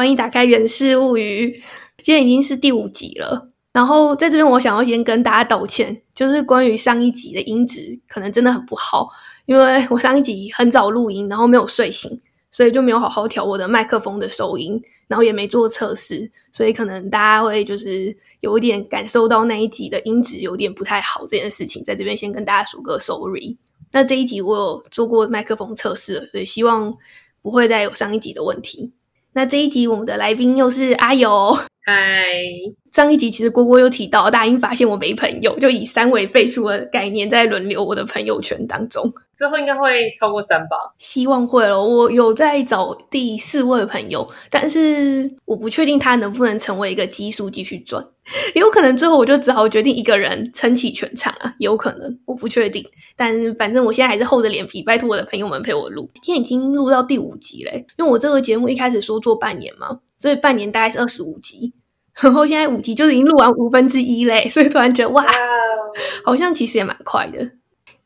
欢迎打开《源氏物语》，今天已经是第五集了。然后在这边，我想要先跟大家道歉，就是关于上一集的音质可能真的很不好，因为我上一集很早录音，然后没有睡醒，所以就没有好好调我的麦克风的收音，然后也没做测试，所以可能大家会就是有一点感受到那一集的音质有点不太好这件事情，在这边先跟大家说个 sorry。那这一集我有做过麦克风测试，所以希望。不会再有上一集的问题。那这一集我们的来宾又是阿友。嗨，上一集其实郭郭有提到，大英发现我没朋友，就以三维倍数的概念在轮流我的朋友圈当中。之后应该会超过三吧？希望会了。我有在找第四位朋友，但是我不确定他能不能成为一个基数继续赚。有可能最后我就只好决定一个人撑起全场啊，有可能我不确定。但反正我现在还是厚着脸皮，拜托我的朋友们陪我录。今天已经录到第五集嘞，因为我这个节目一开始说做半年嘛，所以半年大概是二十五集，然后现在五集就已经录完五分之一嘞，所以突然觉得哇，好像其实也蛮快的。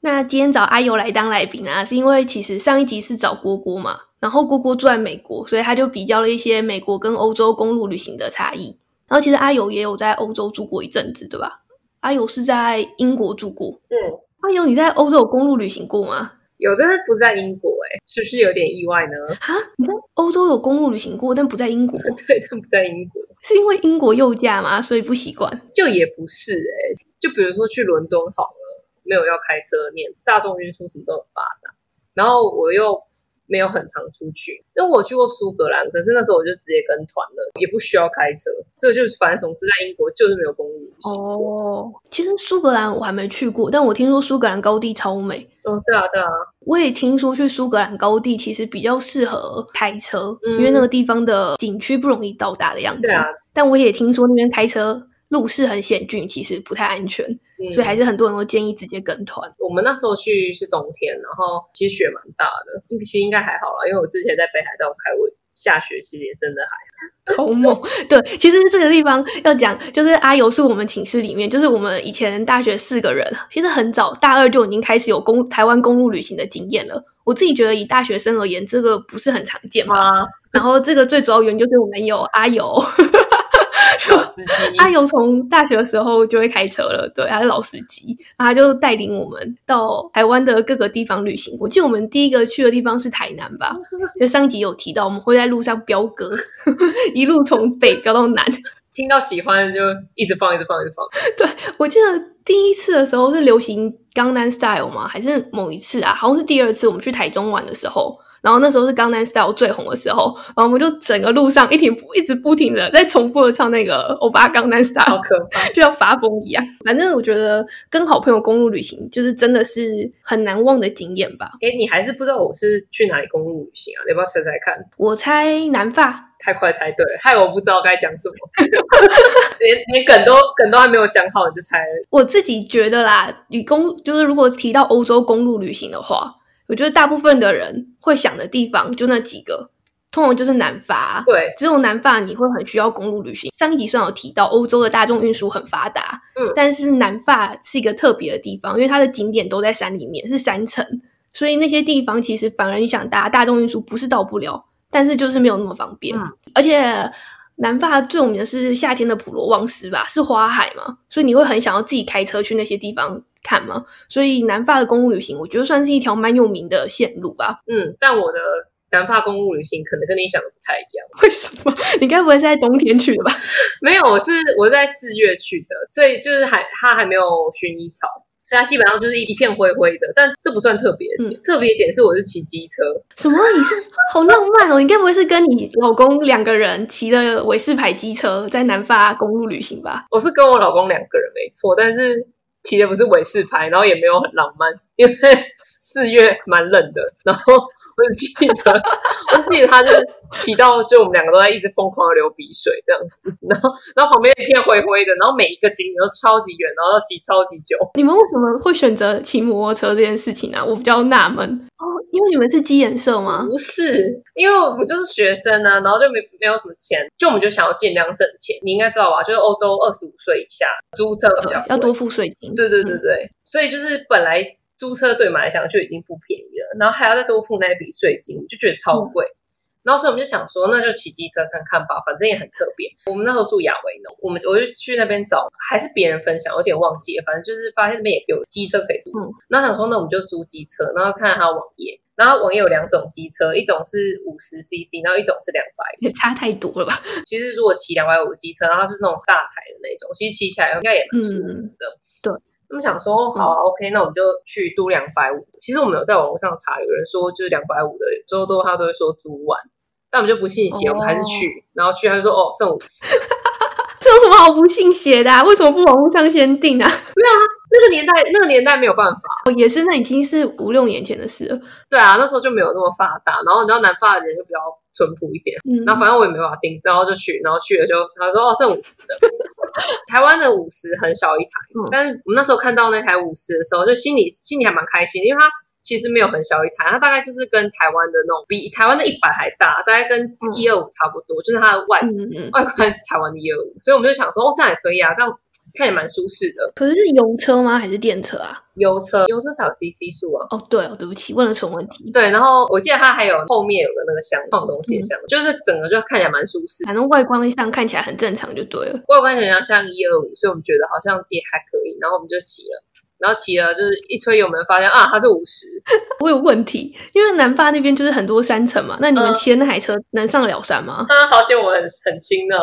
那今天找阿尤来当来宾啊，是因为其实上一集是找郭郭嘛，然后郭郭住在美国，所以他就比较了一些美国跟欧洲公路旅行的差异。然后其实阿尤也有在欧洲住过一阵子，对吧？阿尤是在英国住过。嗯，阿尤你在欧洲有公路旅行过吗？有，但是不在英国，哎，是不是有点意外呢？啊，你在欧洲有公路旅行过，但不在英国？对，但不在英国，是因为英国右驾吗？所以不习惯？就也不是，哎，就比如说去伦敦好了。没有要开车，念大众运输什么都很发达，然后我又没有很常出去，因为我去过苏格兰，可是那时候我就直接跟团了，也不需要开车，所以就反正总之在英国就是没有公路旅行哦，其实苏格兰我还没去过，但我听说苏格兰高地超美。哦，对啊，对啊，我也听说去苏格兰高地其实比较适合开车，因为那个地方的景区不容易到达的样子。对啊，但我也听说那边开车。路是很险峻，其实不太安全，所以还是很多人都建议直接跟团。我们那时候去是冬天，然后其实雪蛮大的，其实应该还好啦，因为我之前在北海道开过下雪，其实也真的还 好猛。对，其实这个地方要讲，就是阿尤是我们寝室里面，就是我们以前大学四个人，其实很早大二就已经开始有公台湾公路旅行的经验了。我自己觉得以大学生而言，这个不是很常见嘛。然后这个最主要原因就是我们有阿尤。阿勇 从大学的时候就会开车了，对，他是老司机，然后他就带领我们到台湾的各个地方旅行。我记得我们第一个去的地方是台南吧？就上集有提到，我们会在路上飙歌，一路从北飙到南。听到喜欢就一直放，一直放，一直放。对我记得第一次的时候是流行《江南 Style》吗？还是某一次啊？好像是第二次，我们去台中玩的时候。然后那时候是《江南 Style》最红的时候，然后我们就整个路上一停一直不停的在重复的唱那个《欧巴江南 Style》，好可怕，就像发疯一样。反正我觉得跟好朋友公路旅行，就是真的是很难忘的经验吧。哎，你还是不知道我是去哪里公路旅行啊？你要不要猜猜看？我猜南发。太快猜对，害我不知道该讲什么，连连梗都梗都还没有想好你就猜了。我自己觉得啦，以公就是如果提到欧洲公路旅行的话。我觉得大部分的人会想的地方就那几个，通常就是南法。对，只有南法你会很需要公路旅行。上一集虽然有提到欧洲的大众运输很发达，嗯，但是南法是一个特别的地方，因为它的景点都在山里面，是山城，所以那些地方其实反而你想搭大众运输不是到不了，但是就是没有那么方便。而且南法最有名的是夏天的普罗旺斯吧，是花海嘛，所以你会很想要自己开车去那些地方。看嘛？所以南法的公路旅行，我觉得算是一条蛮有名的线路吧。嗯，但我的南法公路旅行可能跟你想的不太一样。为什么？你该不会是在冬天去的吧？没有，我是我是在四月去的，所以就是还它还没有薰衣草，所以它基本上就是一片灰灰的。但这不算特别，嗯特别点是我是骑机车。什么？你是好浪漫哦！你该不会是跟你老公两个人骑的韦氏牌机车在南法公路旅行吧？我是跟我老公两个人，没错，但是。骑的不是尾式牌，然后也没有很浪漫，因为 四月蛮冷的。然后我只记得，我记得他就是骑到，就我们两个都在一直疯狂的流鼻水这样子。然后，然后旁边一片灰灰的，然后每一个景点都超级远，然后要骑超级久。你们为什么会选择骑摩托车这件事情呢？我比较纳闷哦，因为你们是机颜色吗？不是，因为我们就是学生啊，然后就没没有什么钱，就我们就想要尽量省钱。你应该知道吧？就是欧洲二十五岁以下租车比较要多付税金。对对对对，所以就是本来租车对马来讲就已经不便宜了，然后还要再多付那一笔税金，就觉得超贵。然后所以我们就想说，那就骑机车看看吧，反正也很特别。我们那时候住亚维农，我们我就去那边找，还是别人分享，有点忘记了，反正就是发现那边也有机车可以租。嗯然后想说，那我们就租机车，然后看看它的网页。然后网页有两种机车，一种是五十 CC，然后一种是两百。也差太多了吧？其实如果骑两百五机车，然后它是那种大台的那种，其实骑起来应该也蛮舒服的。对。他们想说，好啊、o k 那我们就去租两百五。其实我们有在网络上查，有人说就是两百五的，最后都他都会说租完，但我们就不信邪，哦我们还是去，然后去他就说哦剩五十。这有什么好不信邪的、啊？为什么不网络上先定啊？没有啊那个年代，那个年代没有办法，哦，也是，那已经是五六年前的事了。对啊，那时候就没有那么发达。然后你知道南发的人就比较淳朴一点，嗯，然后反正我也没办法定，然后就去，然后去了就他说哦剩五十的，台湾的五十很小一台，嗯。但是我们那时候看到那台五十的时候，就心里心里还蛮开心的，因为它其实没有很小一台，它大概就是跟台湾的那种比台湾的一百还大，大概跟一二五差不多，就是它的外、嗯嗯嗯。外观台湾的一二五，所以我们就想说哦这样也可以啊，这样看也蛮舒适的。可是是油车吗？还是电车啊？油车油车才有 CC 数啊。哦，对哦，对不起，问了蠢问题。对，然后我记得它还有后面有个那个箱放东西的箱，就是整个就看起来蛮舒适，反正外观上看起来很正常就对了。外观很像像一二五，所以我们觉得好像也还可以，然后我们就骑了，然后骑了就是一吹油门，发现啊它是五十，我有问题，因为南发那边就是很多山城嘛，那你们嗯骑的那台车能上得了山吗？啊好险我很很轻呢，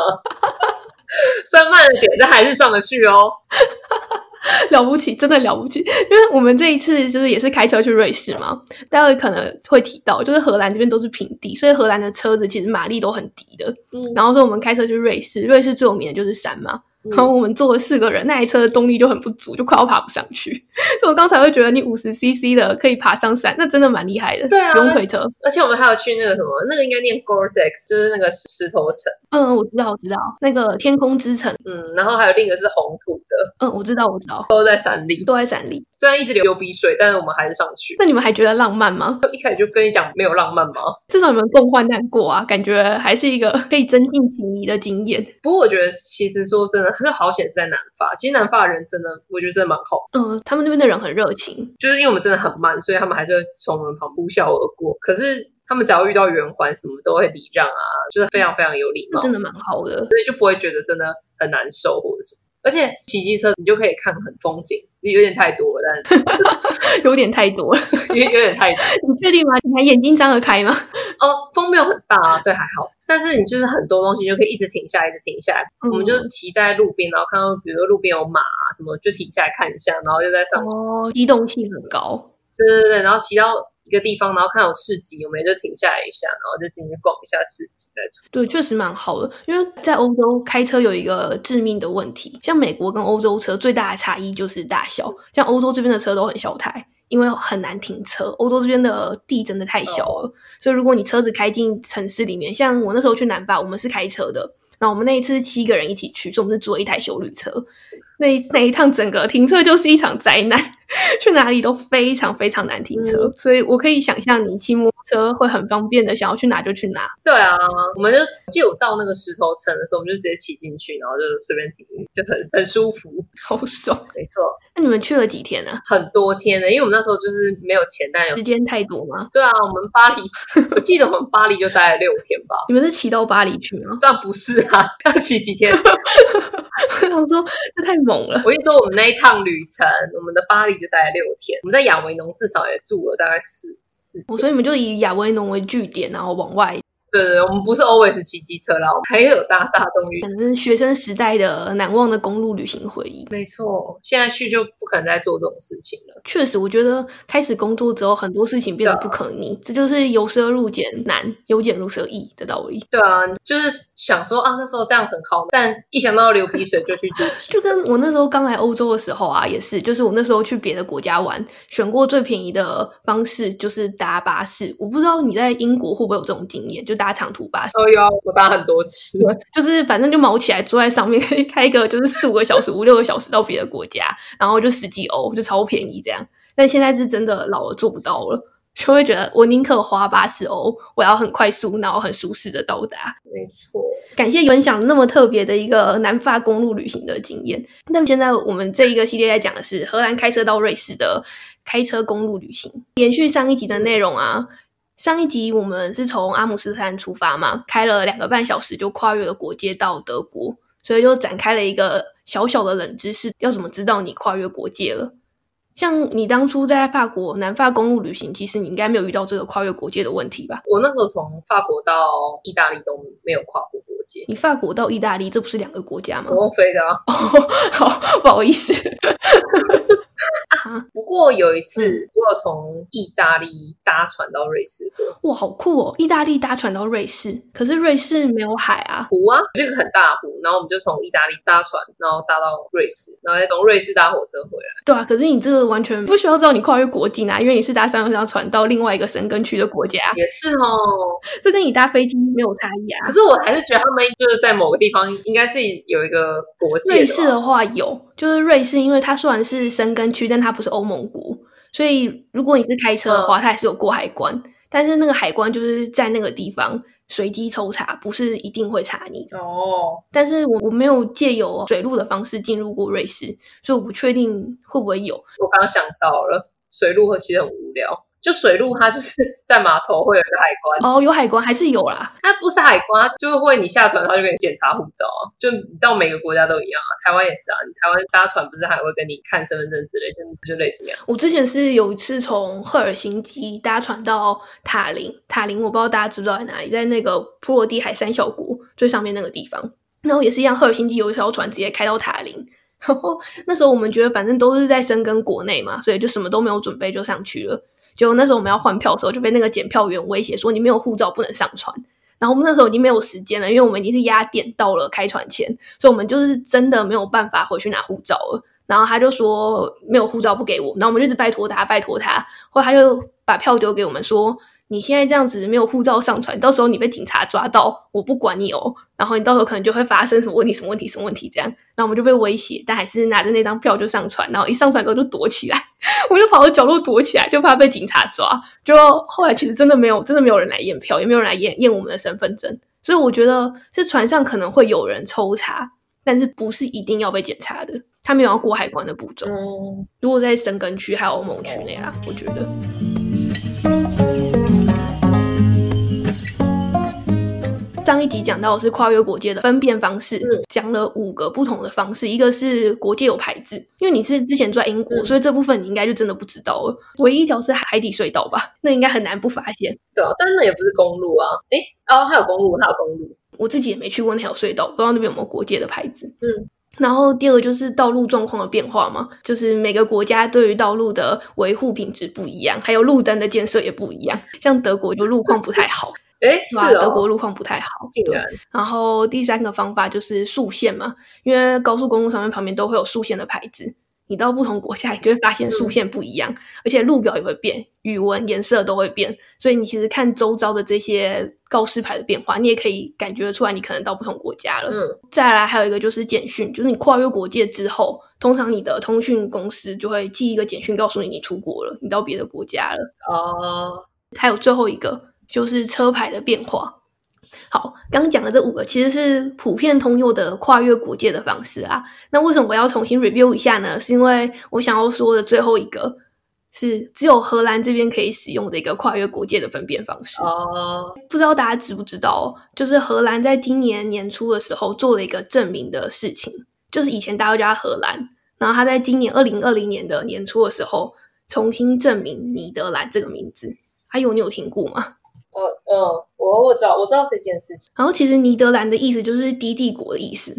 虽然慢了点，但还是上得去哦。了不起，真的了不起！因为我们这一次就是也是开车去瑞士嘛，待会可能会提到，就是荷兰这边都是平地，所以荷兰的车子其实马力都很低的。嗯然后说我们开车去瑞士，瑞士最有名的就是山嘛。嗯然后我们坐了四个人，那台车的动力就很不足，就快要爬不上去。所以我刚才会觉得你五十 CC 的可以爬上山，那真的蛮厉害的。对啊不用推车。而且我们还有去那个什么，那个应该念 Gore-Tex，就是那个石头城，嗯，我知道，我知道，那个天空之城。嗯，然后还有另一个是红土的，嗯，我知道，我知道，都在山里。都在山里。虽然一直流流鼻水，但是我们还是上去。那你们还觉得浪漫吗？一开始就跟你讲没有浪漫吗？至少你们共患难过啊，感觉还是一个可以增进情谊的经验。不过我觉得其实说真的，就好险是在南法。其实南法人真的，我觉得真的蛮好，嗯，他们那边的人很热情。就是因为我们真的很慢，所以他们还是会从我们旁呼啸而过。可是他们只要遇到圆环，什么都会礼让啊，就是非常非常有礼貌，真的蛮好的。所以就不会觉得真的很难受或者什么。而且骑机车你就可以看很风景，有点太多了，但 有点太多了，有 有点太多 你确定吗？你还眼睛张得开吗？哦，风没有很大啊，所以还好。但是你就是很多东西就可以一直停下来，一直停下来。嗯我们就骑在路边，然后看到比如说路边有马啊什么，就停下来看一下，然后就在上去。哦，机动性很高。对对对，然后骑到一个地方，然后看有市集，我们就停下来一下，然后就进去逛一下市集再出。对，确实蛮好的。因为在欧洲开车有一个致命的问题，像美国跟欧洲车最大的差异就是大小。像欧洲这边的车都很小台，因为很难停车。欧洲这边的地真的太小了，所以如果你车子开进城市里面，像我那时候去南法，我们是开车的。那我们那一次是七个人一起去，所以我们是坐一台修旅车。那那一趟整个停车就是一场灾难，去哪里都非常非常难停车，所以我可以想象你骑摩托车会很方便的，想要去哪就去哪。对啊，我们就记得我到那个石头城的时候，我们就直接骑进去，然后就随便停，就很很舒服。好爽！没错，那你们去了几天呢、很多天呢，因为我们那时候就是没有钱，但有时间太多吗？对啊，我们巴黎，我记得我们巴黎就待了六天吧。你们是骑到巴黎去吗？这样不是啊，要骑几天？我想说这太猛了。我跟你说，我们那一趟旅程，我们的巴黎就待了六天，我们在亚维农至少也住了大概四四所以你们就以亚维农为据点，然后往外，对对对，我们不是 always 骑机车啦，我们还有搭大众运。反正学生时代的难忘的公路旅行回忆。没错，现在去就不可能再做这种事情了。确实，我觉得开始工作之后，很多事情变得不可逆，这就是由奢入俭难，由俭入奢易的道理。对啊，就是想说啊，那时候这样很好，但一想到流鼻水就去租汽就车。跟我那时候刚来欧洲的时候啊，也是，就是我那时候去别的国家玩，选过最便宜的方式就是搭巴士。我不知道你在英国会不会有这种经验，就搭长途巴士。哦哟，我搭很多次。就是反正就毛起来坐在上面，可以开个就是四五个小时、五六个小时到别的国家，然后就十几欧，就超便宜这样。但现在是真的老了做不到了，就会觉得我宁可花八十欧，我要很快速，然后很舒适的到达。没错，感谢分享那么特别的一个南法公路旅行的经验。那现在我们这一个系列在讲的是荷兰开车到瑞士的开车公路旅行。延续上一集的内容啊，上一集我们是从阿姆斯特丹出发嘛，开了两个半小时就跨越了国界到德国，所以就展开了一个小小的冷知识：要怎么知道你跨越国界了？像你当初在法国南法公路旅行，其实你应该没有遇到这个跨越国界的问题吧？我那时候从法国到意大利都没有跨过国界。你法国到意大利，这不是两个国家吗？不用飞的啊。好，不好意思。啊！不过有一次，我有从意大利搭船到瑞士过。哇，好酷哦！意大利搭船到瑞士，可是瑞士没有海啊，湖啊，就个很大湖。然后我们就从意大利搭船，然后搭到瑞士，然后再从瑞士搭火车回来。对啊，可是你这个完全不需要知道你跨越国境啊，因为你是搭三艘船到另外一个生根区的国家。也是哦，这跟你搭飞机没有差异啊。可是我还是觉得他们就是在某个地方应该是有一个国界。瑞士的话有，就是瑞士，因为它虽然是申根区，但它不是欧盟国，所以如果你是开车的话，它还是有过海关。但是那个海关就是在那个地方随机抽查，不是一定会查你哦。但是我我没有借由水路的方式进入过瑞士，所以我不确定会不会有。我刚刚想到了，水路其实很无聊。就水路，它就是 在码头会有一个海关哦，有海关还是有啦。它不是海关，就是会你下船，他就给你检查护照啊。就到每个国家都一样啊，台湾也是啊。你台湾搭船不是还会跟你看身份证之类，就就类似那样。我之前是有一次从赫尔辛基搭船到塔林，塔林我不知道大家知不知道在哪里，在那个普罗蒂海三小国最上面那个地方。然后也是一样，赫尔辛基有一条船直接开到塔林。然后那时候我们觉得反正都是在深耕国内嘛，所以就什么都没有准备就上去了。就那时候我们要换票的时候，就被那个检票员威胁说：“你没有护照不能上船。”然后我们那时候已经没有时间了，因为我们已经是压点到了开船前，所以我们就是真的没有办法回去拿护照了。然后他就说没有护照不给我，然后我们就一直拜托他，拜托他，后来他就把票丢给我们说。你现在这样子没有护照上船，到时候你被警察抓到，我不管你哦。然后你到时候可能就会发生什么问题，什么问题，什么问题这样。那我们就被威胁，但还是拿着那张票就上船。然后一上船之后就躲起来，我就跑到角落躲起来，就怕被警察抓。就后来其实真的没有，真的没有人来验票，也没有人来验验我们的身份证。所以我觉得这船上可能会有人抽查，但是不是一定要被检查的。他没有要过海关的步骤。如果在深根区还有欧盟区内啦，我觉得。上一集讲到的是跨越国界的分辨方式，讲了五个不同的方式。一个是国界有牌子，因为你是之前住在英国，所以这部分你应该就真的不知道了。唯一一条是海底隧道吧？那应该很难不发现。对啊，但是那也不是公路啊。哎，哦，还有公路，还有公路。我自己也没去过那条隧道，不知道那边有没有国界的牌子。嗯，然后第二个就是道路状况的变化嘛，就是每个国家对于道路的维护品质不一样，还有路灯的建设也不一样。像德国就路况不太好。哎，是德国路况不太好。对，然后第三个方法就是速线嘛，因为高速公路上面旁边都会有速线的牌子，你到不同国家，你就会发现速线不一样，而且路表也会变，语文颜色都会变，所以你其实看周遭的这些告示牌的变化，你也可以感觉出来，你可能到不同国家了。嗯，再来还有一个就是简讯，就是你跨越国界之后，通常你的通讯公司就会寄一个简讯告诉你你出国了，你到别的国家了。哦，还有最后一个。就是车牌的变化。好，刚讲的这五个其实是普遍通用的跨越国界的方式啊。那为什么我要重新 review 一下呢？是因为我想要说的最后一个是只有荷兰这边可以使用的一个跨越国界的分辨方式。哦，不知道大家知不知道？就是荷兰在今年年初的时候做了一个证明的事情，就是以前大家都叫荷兰，然后他在今年二零二零年的年初的时候重新证明尼德兰这个名字。还有你有听过吗？呃嗯，我我知道我知道这件事情。然后其实尼德兰的意思就是低帝国的意思，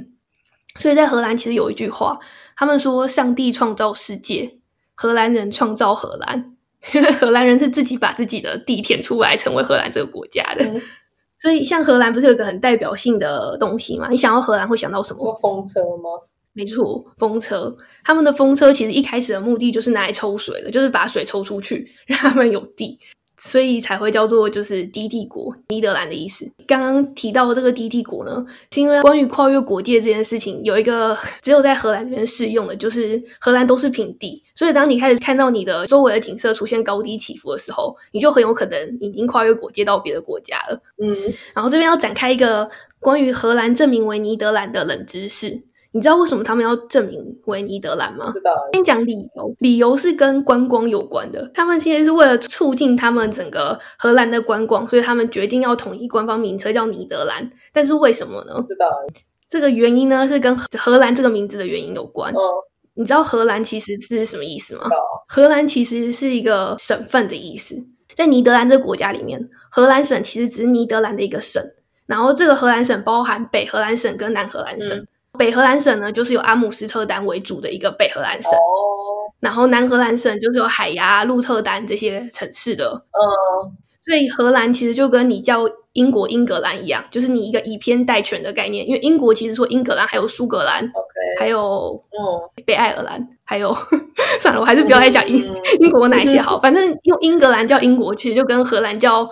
所以在荷兰其实有一句话，他们说上帝创造世界，荷兰人创造荷兰，因为荷兰人是自己把自己的地填出来成为荷兰这个国家的。所以像荷兰不是有一个很代表性的东西吗？你想到荷兰会想到什么？说风车吗？没错，风车。他们的风车其实一开始的目的就是拿来抽水的，就是把水抽出去，让他们有地。所以才会叫做就是低帝国，尼德兰的意思。刚刚提到这个低帝国呢，是因为关于跨越国界这件事情，有一个只有在荷兰这边适用的，就是荷兰都是平地，所以当你开始看到你的周围的景色出现高低起伏的时候，你就很有可能已经跨越国界到别的国家了。嗯，然后这边要展开一个关于荷兰证明为尼德兰的冷知识，你知道为什么他们要证明为尼德兰吗？知道。先讲理由，理由是跟观光有关的。他们现在是为了促进他们整个荷兰的观光，所以他们决定要统一官方名称叫尼德兰。但是为什么呢？知道。这个原因呢是跟荷兰这个名字的原因有关。嗯。你知道荷兰其实是什么意思吗？荷兰其实是一个省份的意思。在尼德兰这个国家里面，荷兰省其实只是尼德兰的一个省。然后这个荷兰省包含北荷兰省跟南荷兰省。北荷兰省呢，就是由阿姆斯特丹为主的一个北荷兰省。哦。然后南荷兰省就是有海牙、鹿特丹这些城市的。嗯。所以荷兰其实就跟你叫英国英格兰一样，就是你一个以偏代全的概念。因为英国其实说英格兰还有苏格兰还有嗯北爱尔兰，还有算了，我还是不要再讲英英国哪一些 好。反正用英格兰叫英国，其实就跟荷兰叫。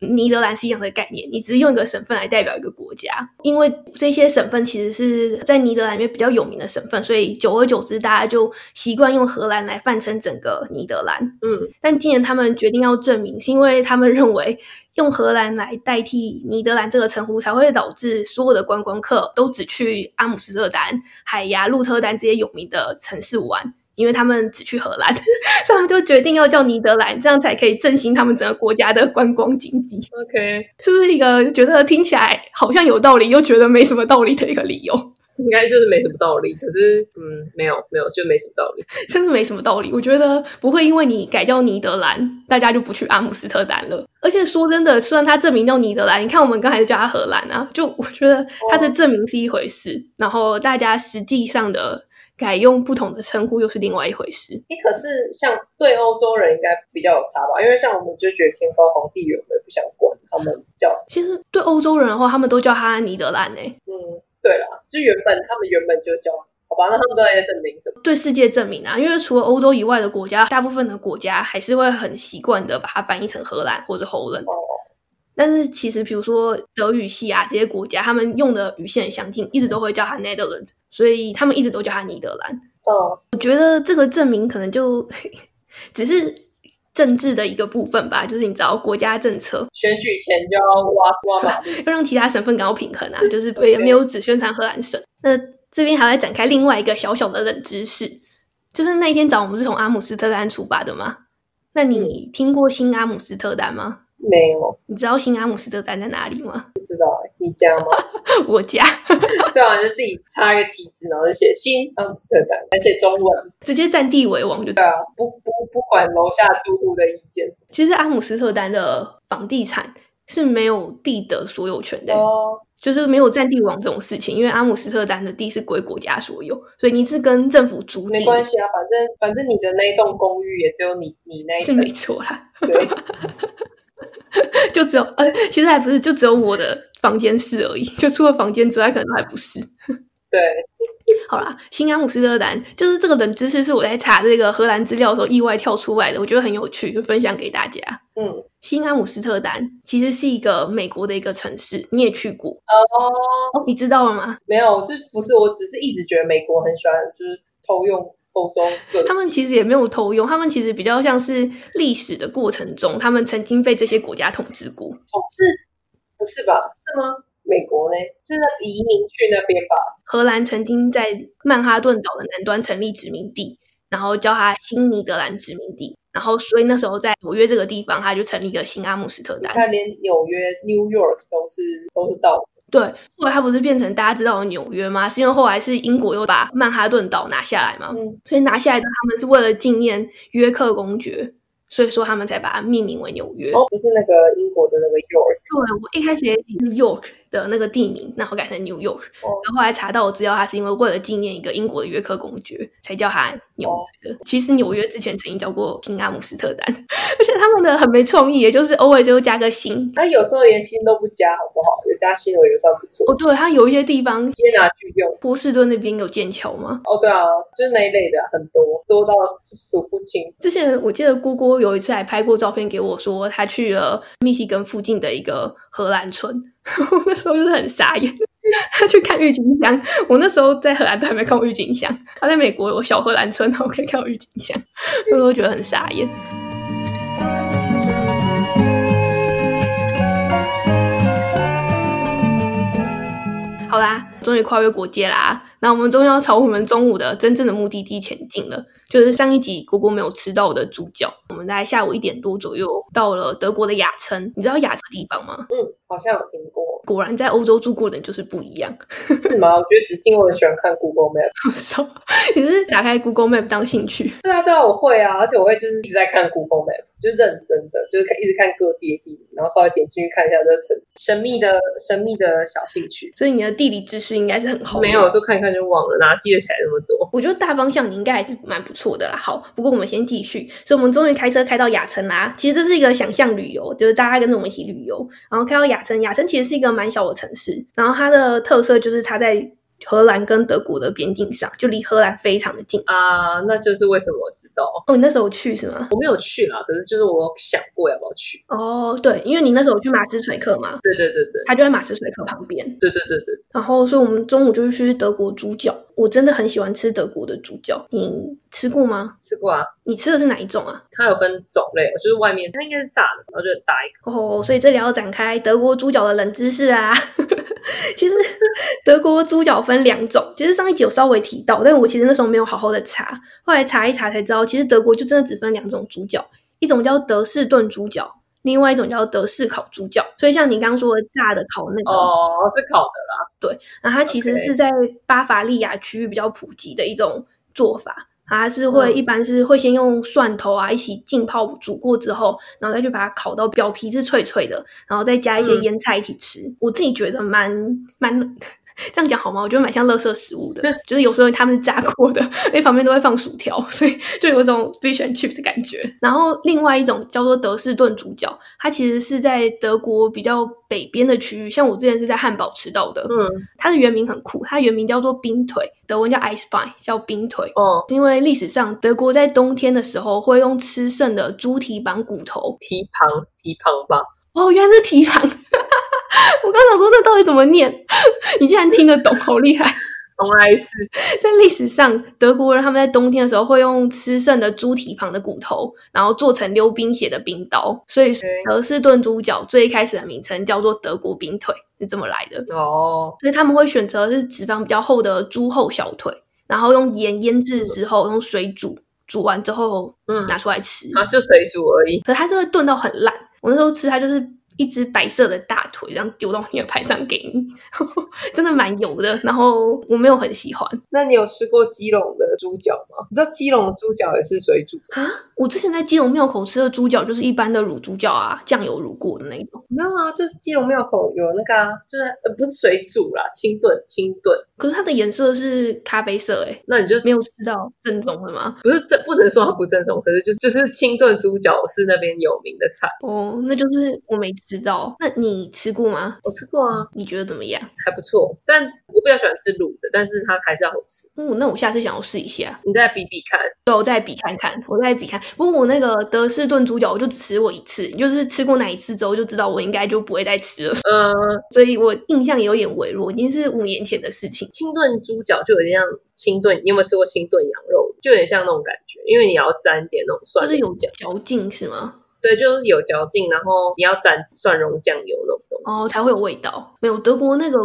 尼德兰是一样的概念，你只是用一个省份来代表一个国家，因为这些省份其实是在尼德兰里面比较有名的省份，所以久而久之，大家就习惯用荷兰来泛称整个尼德兰。嗯，但今年他们决定要证明，是因为他们认为用荷兰来代替尼德兰这个称呼，才会导致所有的观光客都只去阿姆斯特丹、海牙、鹿特丹这些有名的城市玩。因为他们只去荷兰，所以他们就决定要叫尼德兰，这样才可以振兴他们整个国家的观光经济。OK，是不是一个觉得听起来好像有道理，又觉得没什么道理的一个理由？应该就是没什么道理。可是，嗯，没有，没有，就没什么道理，真的没什么道理。我觉得不会因为你改叫尼德兰，大家就不去阿姆斯特丹了。而且说真的，虽然它证明叫尼德兰，你看我们刚才就叫它荷兰啊，就我觉得它的证明是一回事，然后大家实际上的。改用不同的称呼又是另外一回事。你可是像对欧洲人应该比较有差吧？因为像我们就觉得天高皇帝远，我也不想管他们叫什么。其实对欧洲人的话，他们都叫他尼德兰诶。嗯，对啦，就原本他们原本就叫好吧？那他们都在证明什么？对世界证明啊！因为除了欧洲以外的国家，大部分的国家还是会很习惯的把它翻译成荷兰或者 Holland。哦。但是其实比如说德语系啊这些国家，他们用的语系很相近，一直都会叫它 Netherlands。所以他们一直都叫他尼德兰。哦，我觉得这个证明可能就只是政治的一个部分吧，就是你知道国家政策，选举前就要挖挖要 让其他省份感到平衡啊，就是也没有只宣传荷兰省。那这边还要展开另外一个小小的冷知识，就是那一天早我们是从阿姆斯特丹出发的吗？那你听过新阿姆斯特丹吗？没有，你知道新阿姆斯特丹在哪里吗？不知道哎，你家吗？我家。对啊，就自己插一个旗子，然后就写新阿姆斯特丹，还写中文，直接占地为王就对啊，不不不管楼下住户的意见。其实阿姆斯特丹的房地产是没有地的所有权的，哦，就是没有占地王这种事情，因为阿姆斯特丹的地是归国家所有，所以你是跟政府租地，没关系啊，反正反正你的那一栋公寓也只有你你那是没错啦，对。就只有呃，其实还不是，就只有我的房间是而已。就除了房间之外，可能还不是。对，好啦，新安姆斯特丹就是这个冷知识，是我在查这个荷兰资料的时候意外跳出来的，我觉得很有趣，就分享给大家。嗯，新安姆斯特丹其实是一个美国的一个城市，你也去过哦？你知道了吗？没有，这不是，我只是一直觉得美国很喜欢就是偷用。欧洲，他们其实也没有偷用，他们其实比较像是历史的过程中，他们曾经被这些国家统治过。统治不是吧？是吗？美国呢？是那移民去那边吧？荷兰曾经在曼哈顿岛的南端成立殖民地，然后叫它新尼德兰殖民地，然后所以那时候在纽约这个地方，他就成立一个新阿姆斯特丹。他连纽约 （New York） 都是都是到。对，后来它不是变成大家知道的纽约吗？是因为后来是英国又把曼哈顿岛拿下来嘛，所以拿下来的他们是为了纪念约克公爵，所以说他们才把它命名为纽约。哦，不是那个英国的那个 York。对，我一开始也是 York。的那个地名，然后改成 New York，然后后来查到我资料，他是因为为了纪念一个英国的约克公爵，才叫它纽约的。其实纽约之前曾经叫过新阿姆斯特丹，而且他们的很没创意，也就是偶尔就加个新。他有时候连新都不加，好不好？有加新我觉得算不错。哦，对，它有一些地方直接拿去用。波士顿那边有剑桥吗？哦，对啊，就是那一类的很多，多到数不清。之前我记得姑姑有一次还拍过照片给我，说他去了密西根附近的一个荷兰村。我那时候就是很傻眼，他去看郁金香。我那时候在荷兰都还没看过郁金香，他在美国有小荷兰村，我可以看到郁金香，那时候觉得很傻眼。好啦，终于跨越国界啦！那我们终于要朝我们中午的真正的目的地前进了，就是上一集果果没有吃到的猪脚。我们在下午一点多左右到了德国的雅琛，你知道雅这地方吗？嗯，好像有听过。果然在欧洲住过的人就是不一样，是吗？我觉得只是因为我很喜欢看 Google Map。少，你是打开 Google Map 当兴趣？对啊，对啊，我会啊，而且我会就是一直在看 Google Map，就是认真的，就是看一直看各地的地理，然后稍微点进去看一下这个城神秘的神秘的小兴趣。所以你的地理知识应该是很好。没有，有时候看一看就忘了，哪记得起来那么多？我觉得大方向你应该还是蛮不错的啦。好，不过我们先继续。所以我们终于开车开到雅城啦。其实这是一个想象旅游，就是大家跟着我们一起旅游，然后开到雅城。雅城其实是一个蛮小的城市。然后它的特色就是它在荷兰跟德国的边境上，就离荷兰非常的近啊。那就是为什么我知道哦？你那时候去是吗？我没有去啦，可是就是我想过要不要去哦。对，因为你那时候去马斯垂克嘛。对对对对，它就在马斯垂克旁边。对对对对。然后，所以我们中午就是去德国猪脚。我真的很喜欢吃德国的猪脚，你吃过吗？吃过啊。你吃的是哪一种啊？它有分种类，就是外面它应该是炸的，然后就很大一个。哦，所以这里要展开德国猪脚的冷知识啊。其实德国猪脚分两种，其实上一集有稍微提到，但我其实那时候没有好好的查，后来查一查才知道，其实德国就真的只分两种猪脚，一种叫德式炖猪脚，另外一种叫德式烤猪脚。所以像你刚刚说的炸的、烤那个，哦，是烤的啦。对，然后它其实是在巴伐利亚区域比较普及的一种做法。它是会一般是会先用蒜头啊一起浸泡煮过之后，然后再去把它烤到表皮是脆脆的，然后再加一些腌菜一起吃。我自己觉得蛮蛮。这样讲好吗？我觉得蛮像垃圾食物的，就是有时候他们是炸过的，那旁边都会放薯条，所以就有一种 fish and chip 的感觉。然后另外一种叫做德式炖猪脚，它其实是在德国比较北边的区域，像我之前是在汉堡吃到的。嗯，它的原名很酷，它原名叫做冰腿，德文叫 ice bein，叫冰腿。哦，因为历史上德国在冬天的时候会用吃剩的猪蹄膀骨头，蹄膀，蹄膀吧。哦，原来是蹄膀。我刚想说，那到底怎么念？你竟然听得懂，好厉害！重来一次。在历史上，德国人他们在冬天的时候会用吃剩的猪蹄旁的骨头，然后做成溜冰鞋的冰刀，所以德式炖猪脚最开始的名称叫做德国冰腿，是这么来的哦。所以他们会选择是脂肪比较厚的猪后小腿，然后用盐腌制之后，用水煮，煮完之后，嗯，拿出来吃啊，就水煮而已。可它就会炖到很烂。我那时候吃它就是。一只白色的大腿，这样丢到你的牌上给你，真的蛮油的。然后我没有很喜欢。那你有吃过基隆的猪脚吗？你知道基隆的猪脚也是水煮啊？我之前在基隆庙口吃的猪脚就是一般的卤猪脚啊，酱油卤过的那种。没有啊，就是基隆庙口有那个啊，就是呃不是水煮啦，清炖清炖。可是它的颜色是咖啡色哎，那你就没有吃到正宗的吗？不是正不能说它不正宗，可是就是就是清炖猪脚是那边有名的菜哦，那就是我没知道。那你吃过吗？我吃过啊，你觉得怎么样？还不错，但我比较喜欢吃卤的，但是它还是要好吃。嗯，那我下次想要试一下，你再比比看。对，我再比看看，我再比看。不过我那个德式炖猪脚，我就只吃过一次，就是吃过那一次之后，就知道我应该就不会再吃了。呃，所以我印象有点微弱，已经是五年前的事情。清炖猪脚就有点像清炖，你有没有吃过清炖羊肉？就有点像那种感觉，因为你要沾点那种蒜，就是有嚼劲是吗？对，就是有嚼劲，然后你要沾蒜蓉酱油那种东西，哦，才会有味道。没有德国那个，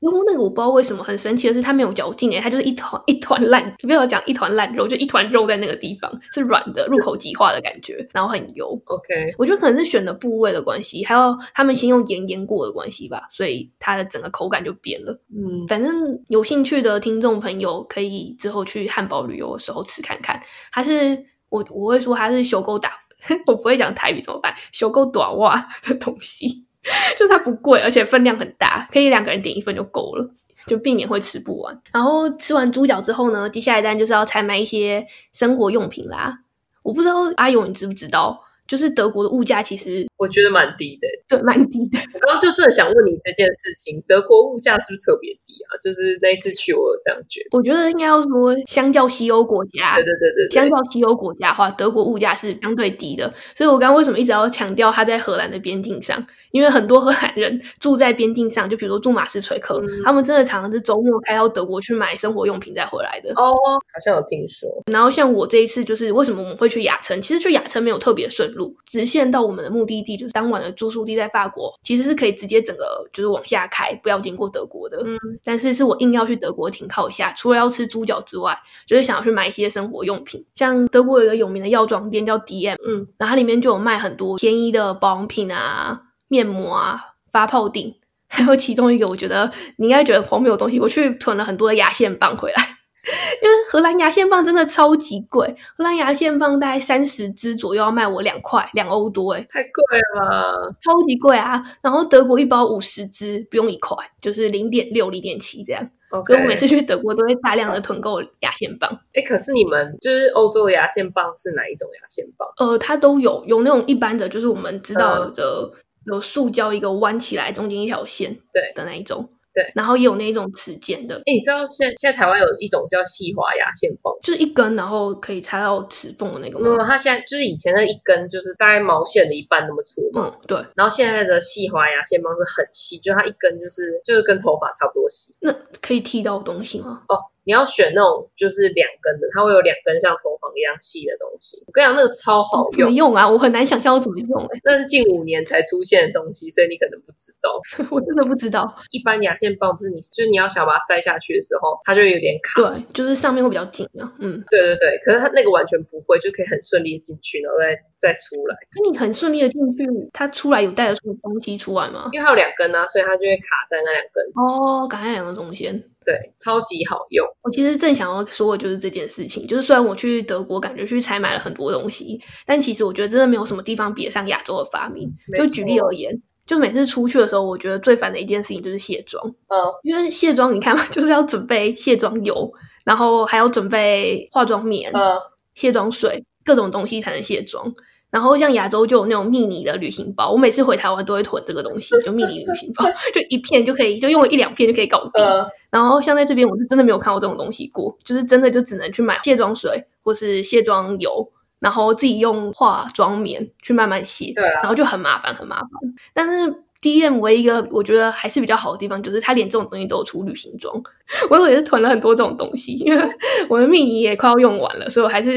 德国那个我不知道为什么很神奇的是，它没有嚼劲诶，它就是一团一团烂，不要讲一团烂肉，就一团肉在那个地方是软的，入口即化的感觉，然后很油。OK，我觉得可能是选的部位的关系，还有他们先用盐腌过的关系吧，所以它的整个口感就变了。嗯，反正有兴趣的听众朋友可以之后去汉堡旅游的时候吃看看，它是我我会说它是修勾打。我不会讲台语怎么办？修够短袜的东西，就它不贵，而且分量很大，可以两个人点一份就够了，就避免会吃不完。然后吃完猪脚之后呢，接下来单就是要采买一些生活用品啦。我不知道阿勇你知不知道？就是德国的物价其实我觉得蛮低的，对，蛮低的。我刚刚就正想问你这件事情，德国物价是不是特别低啊？就是那一次去，我有这样觉得。我觉得应该要说，相较西欧国家，对对对对，相较西欧国家的话，德国物价是相对低的。所以我刚刚为什么一直要强调它在荷兰的边境上？因为很多荷兰人住在边境上，就比如说住马斯垂克，他们真的常常是周末开到德国去买生活用品再回来的。哦，好像有听说。然后像我这一次，就是为什么我们会去雅琛？其实去雅琛没有特别顺路。路，直线到我们的目的地，就是当晚的住宿地在法国，其实是可以直接整个就是往下开，不要经过德国的。嗯，但是是我硬要去德国停靠一下，除了要吃猪脚之外，就是想要去买一些生活用品，像德国有一个有名的药妆店叫 DM，嗯，然后它里面就有卖很多便宜的保养品啊、面膜啊、发泡锭，还有其中一个我觉得你应该觉得荒谬的东西，我去囤了很多的牙线棒回来。因为荷兰牙线棒真的超级贵，荷兰牙线棒大概三十支左右要卖我两块两欧多，哎，太贵了，超级贵啊！然后德国一包五十支不用一块，就是零点六、零点七这样。OK，所以我每次去德国都会大量的囤购牙线棒，哎，可是你们就是欧洲的牙线棒是哪一种牙线棒？呃，它都有有那种一般的，就是我们知道的有塑胶一个弯起来中间一条线对的那一种，对，然后也有那一种齿间的，哎，你知道现在现在台湾有一种叫细滑牙线棒。就是一根然后可以插到齿缝的那个没有，吗？它现在就是以前的一根，就是大概毛线的一半那么粗嘛。嗯，对，然后现在的细滑牙线棒是很细，就它一根就是就是跟头发差不多细。那可以剃到东西吗？哦，你要选那种就是两根的，它会有两根像头发一样细的东西。我跟你讲，那个超好用，怎么用啊？我很难想象我怎么用、欸，那是近五年才出现的东西，所以你可能不知道。我真的不知道。一般牙线棒不是你，就是你要想把它塞下去的时候，它就会有点卡。对，就是上面会比较紧啊。嗯，对对对，可是它那个完全不会，就可以很顺利地进去，然后再再出来。那你很顺利的进去，它出来有带得出东西出来吗？因为它有两根啊，所以它就会卡在那两根。哦，卡在两个中间。对，超级好用。我其实正想要说的就是这件事情，就是虽然我去德国，感觉去采买了很多东西，但其实我觉得真的没有什么地方比得上亚洲的发明。就举例而言，就每次出去的时候，我觉得最烦的一件事情就是卸妆，嗯，因为卸妆你看嘛，就是要准备卸妆油，然后还要准备化妆棉、嗯，卸妆水，各种东西才能卸妆。然后像亚洲就有那种迷你的旅行包，我每次回台湾都会囤这个东西，就迷你旅行包，就一片就可以，就用一两片就可以搞定。呃，然后像在这边，我是真的没有看过这种东西过，就是真的就只能去买卸妆水或是卸妆油，然后自己用化妆棉去慢慢卸，对啊然后就很麻烦，很麻烦。但是 D M 唯一一个我觉得还是比较好的地方，就是它连这种东西都有出旅行装。我有也是囤了很多这种东西，因为我的蜜仪也快要用完了，所以我还是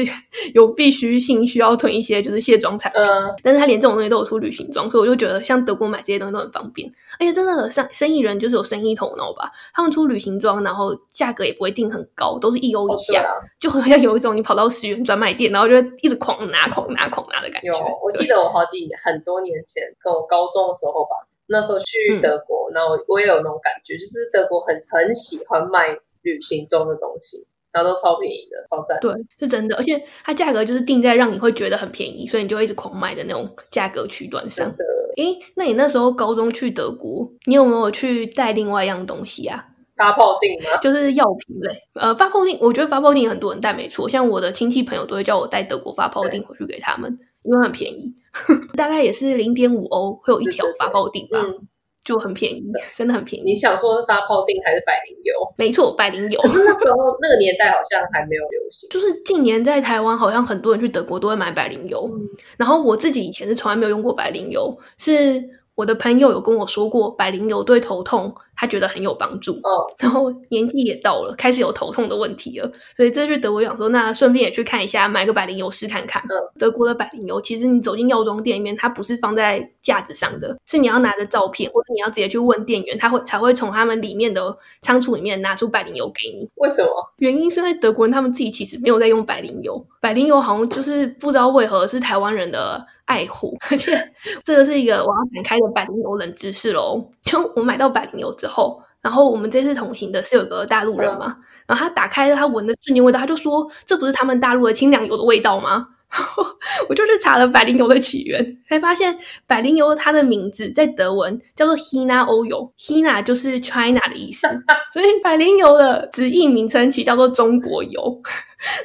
有必须性需要囤一些就是卸妆产品。嗯，但是它连这种东西都有出旅行装，所以我就觉得像德国买这些东西都很方便，而且真的生生意人就是有生意头脑吧，他们出旅行装，然后价格也不会定很高，都是一欧以下，哦啊，就好像有一种你跑到十元专卖店，然后就一直狂拿、狂拿、狂拿的感觉。有，我记得得我好几年很多年前，跟我高中的时候吧，那时候去嗯德国，然后我也有那种感觉，就是德国很很喜欢卖旅行中的东西，然后都超便宜的，超赞。对，是真的，而且它价格就是定在让你会觉得很便宜，所以你就一直狂买的那种价格区段上。的，诶，那你那时候高中去德国，你有没有去带另外一样东西啊？发泡定吗？就是药品类，呃，发泡锭，我觉得发泡锭很多人带没错，像我的亲戚朋友都会叫我带德国发泡锭回去给他们，因为很便宜，大概也是零点五欧会有一条发泡定吧，嗯，就很便宜，真的很便宜你。想说是发泡定还是百灵油？没错，百灵油可是那时候那个年代好像还没有流行。就是近年在台湾好像很多人去德国都会买百灵油，嗯然后我自己以前是从来没有用过百灵油，是我的朋友有跟我说过百灵油对头痛他觉得很有帮助，哦，然后年纪也到了，开始有头痛的问题了，所以这次去德国想说，那顺便也去看一下，买个百灵油试看看。嗯，德国的百灵油其实你走进药妆店里面，它不是放在架子上的，是你要拿着照片，或者你要直接去问店员，他会才会从他们里面的仓储里面拿出百灵油给你。为什么？原因是因为德国人他们自己其实没有在用百灵油，百灵油好像就是不知道为何是台湾人的爱护，而且这个是一个我要展开的百灵油冷知识喽。就我买到百灵油之后，然后我们这次同行的是有个大陆人嘛，然后他打开他闻的瞬间味道，他就说这不是他们大陆的清凉油的味道吗？我就去查了百灵油的起源，才发现百灵油它的名字在德文叫做 Hina 欧油，Hina 就是 China 的意思，所以百灵油的直译名称其实叫做中国油。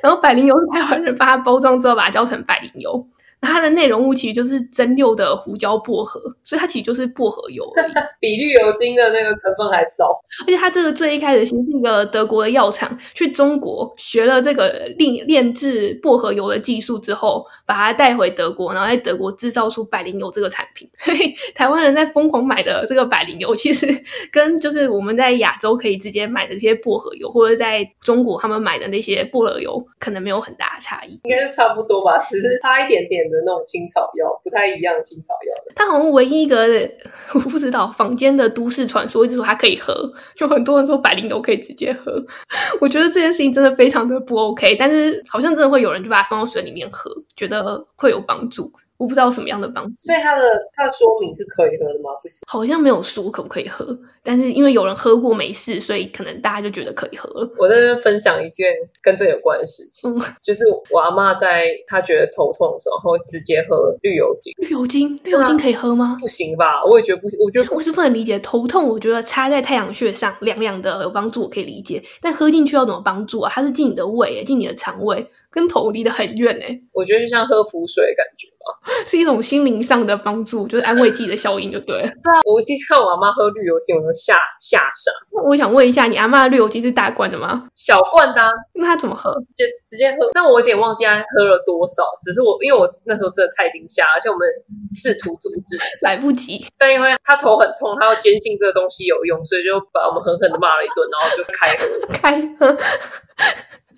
然后百灵油是台湾人把它包装之后把它叫成百灵油，那它的内容物其实就是蒸馏的胡椒薄荷，所以它其实就是薄荷油而已。比绿油精的那个成分还少。而且它这个最一开始其实是一个德国的药厂去中国学了这个炼炼制薄荷油的技术之后，把它带回德国，然后在德国制造出百灵油这个产品。所以台湾人在疯狂买的这个百灵油，其实跟就是我们在亚洲可以直接买的这些薄荷油，或者在中国他们买的那些薄荷油，可能没有很大的差异。应该是差不多吧，只是差一点点的那种青草药，不太一样青草药的。它好像唯一一个 我不知道坊间的都市传说，就是它可以喝，就很多人说百灵都可以直接喝。我觉得这件事情真的非常的不 OK，但是好像真的会有人就把它放到水里面喝，觉得会有帮助。我不知道什么样的帮助，所以它的它的说明是可以喝的吗？不是，好像没有说可不可以喝，但是因为有人喝过没事，所以可能大家就觉得可以喝了。我在这分享一件跟这有关的事情，就是我阿妈在她觉得头痛的时候，会直接喝绿油精。绿油精，绿油精可以喝吗？不行吧？我也觉得不行。我觉得我是不能理解头痛，我觉得插在太阳穴上凉凉的有帮助，我可以理解。但喝进去要怎么帮助啊？它是进你的胃，进你的肠胃。跟头离得很远哎，我觉得就像喝浮水的感觉吧，是一种心灵上的帮助，就是安慰自己的效应，就对了。对啊，我第一次看我阿妈喝绿油精，我都吓吓傻。那我想问一下，你阿妈的绿油精是大罐的吗？小罐的，那她怎么喝？就直接喝。但我有点忘记她喝了多少，只是我因为我那时候真的太惊吓，而且我们试图阻止，来不及。但因为她头很痛，她要坚信这个东西有用，所以就把我们狠狠的骂了一顿，然后就开喝，开喝。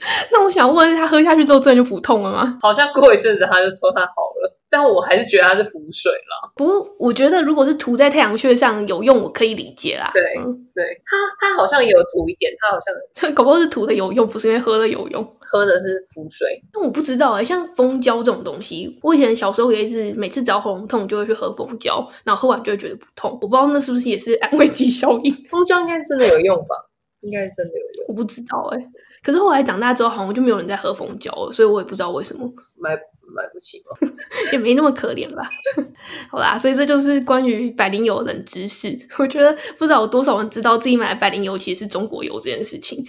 那我想问，他喝下去之后真的就不痛了吗？好像过一阵子他就说他好了，但我还是觉得他是浮水了。不过我觉得如果是涂在太阳穴上有用，我可以理解啦。对，对他他好像也有涂一点，他好像 搞不好是涂的有用，不是因为喝了有用，喝的是浮水。但我不知道哎，像蜂胶这种东西，我以前小时候也是每次只要喉咙痛就会去喝蜂胶，然后喝完就会觉得不痛。我不知道那是不是也是安慰剂效应？蜂胶应该是真的有用吧？应该是真的有用，我不知道哎。可是后来长大之后，好像就没有人在喝蜂胶了，所以我也不知道为什么买买不起吧，也没那么可怜吧。好啦，所以这就是关于百灵油冷知识。我觉得不知道有多少人知道自己买的百灵油其实是中国油这件事情。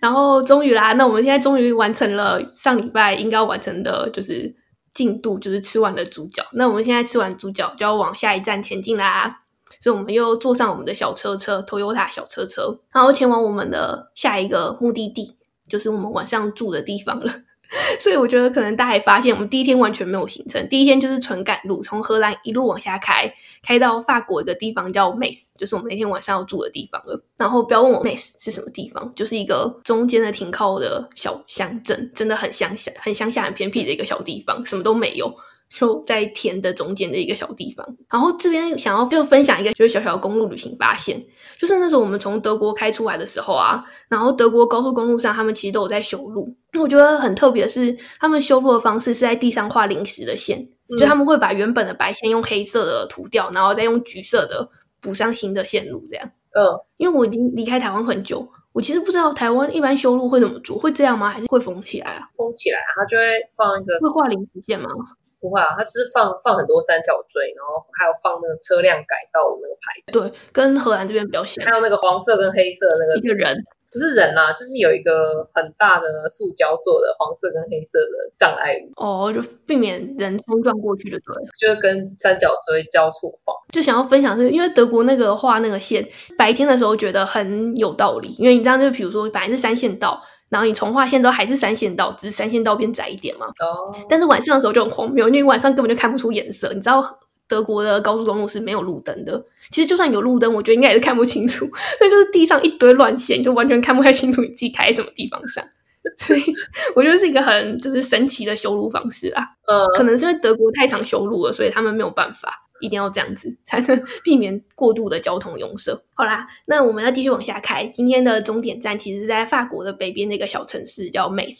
然后终于啦，那我们现在终于完成了上礼拜应该完成的，就是进度，就是吃完了猪脚。那我们现在吃完猪脚，就要往下一站前进啦。所以我们又坐上我们的小车车，Toyota 小车车，然后前往我们的下一个目的地，就是我们晚上住的地方了。所以我觉得可能大家也发现，我们第一天完全没有行程，第一天就是纯赶路，从荷兰一路往下开，开到法国一个地方叫 Mace，就是我们那天晚上要住的地方了。然后不要问我 Mace 是什么地方，就是一个中间的停靠的小乡镇，真的很乡下、很乡下、很偏僻的一个小地方，什么都没有。就在田的中间的一个小地方，然后这边想要就分享一个就是小小的公路旅行发现，就是那时候我们从德国开出来的时候啊，然后德国高速公路上他们其实都有在修路，我觉得很特别的是，他们修路的方式是在地上画临时的线，就他们会把原本的白线用黑色的涂掉，然后再用橘色的补上新的线路，这样。嗯，因为我已经离开台湾很久，我其实不知道台湾一般修路会怎么做，会这样吗？还是会封起来啊？封起来，然后就会放一个会画临时线吗？不会啊，它就是放放很多三角锥，然后还有放那个车辆改道的那个牌。对，跟荷兰这边比较像。还有那个黄色跟黑色那个一个人，不是人啦，就是有一个很大的塑胶做的黄色跟黑色的障碍物。哦，就避免人冲撞过去就对。就是跟三角锥交错放。就想要分享是因为德国那个画那个线，白天的时候觉得很有道理，因为你这样就比如说本来是三线道。然后你从画线都还是三线道，只是三线道变窄一点嘛。哦。但是晚上的时候就很荒谬，因为晚上根本就看不出颜色。你知道德国的高速公路是没有路灯的，其实就算有路灯，我觉得应该也是看不清楚。所以就是地上一堆乱线，就完全看不太清楚你自己开什么地方上。所以 我觉得是一个很就是神奇的修路方式啦。呃，可能是因为德国太常修路了，所以他们没有办法。一定要这样子，才能 避免过度的交通拥塞。好啦，那我们要继续往下开。今天的终点站其实在法国的北边那个小城市叫 m a e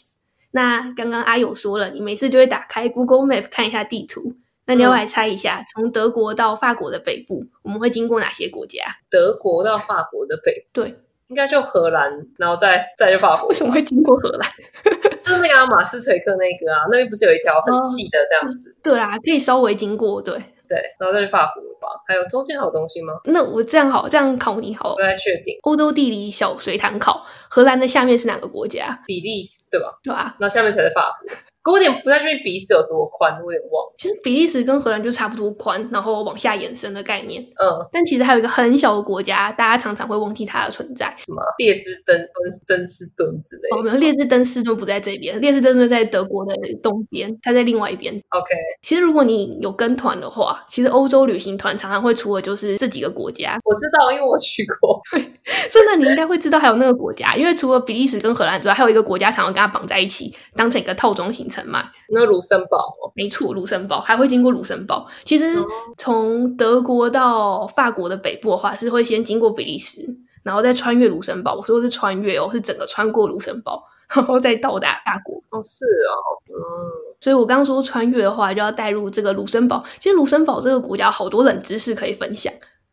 那刚刚阿友说了，你没事就会打开 Google Map 看一下地图。那你要来猜一下，从德国到法国的北部，我们会经过哪些国家？德国到法国的北，对，应该就荷兰，然后再再就法国。为什么会经过荷兰？就是那个马斯垂克那个啊，那边不是有一条很细的这样子？对啦，可以稍微经过，对。对，然后再去法国吧。还有中间还有东西吗？那我这样好，这样考你好，不太确定。欧洲地理小随堂考，荷兰的下面是哪个国家？比利时，对吧？对啊，那下面才是法国。可我有点不太确定比利时有多宽，我有点忘。其实比利时跟荷兰就差不多宽，然后往下延伸的概念。嗯，但其实还有一个很小的国家，大家常常会忘记它的存在。什么？列支登登登斯顿之类？哦，没有，列支登斯顿不在这边，列支登顿在德国的东边，它在另外一边。OK。其实如果你有跟团的话，其实欧洲旅行团常常会出的就是这几个国家。我知道，因为我去过。对，所以那你应该会知道还有那个国家，因为除了比利时跟荷兰之外，还有一个国家常常跟它绑在一起，当成一个套装行程嘛。那卢森堡哦，没错，卢森堡还会经过卢森堡。其实从德国到法国的北部的话，是会先经过比利时，然后再穿越卢森堡。我说的是穿越哦，是整个穿过卢森堡，然后再到达法国。哦是哦，嗯，所以我刚刚说穿越的话，就要带入这个卢森堡。其实卢森堡这个国家有好多冷知识可以分享。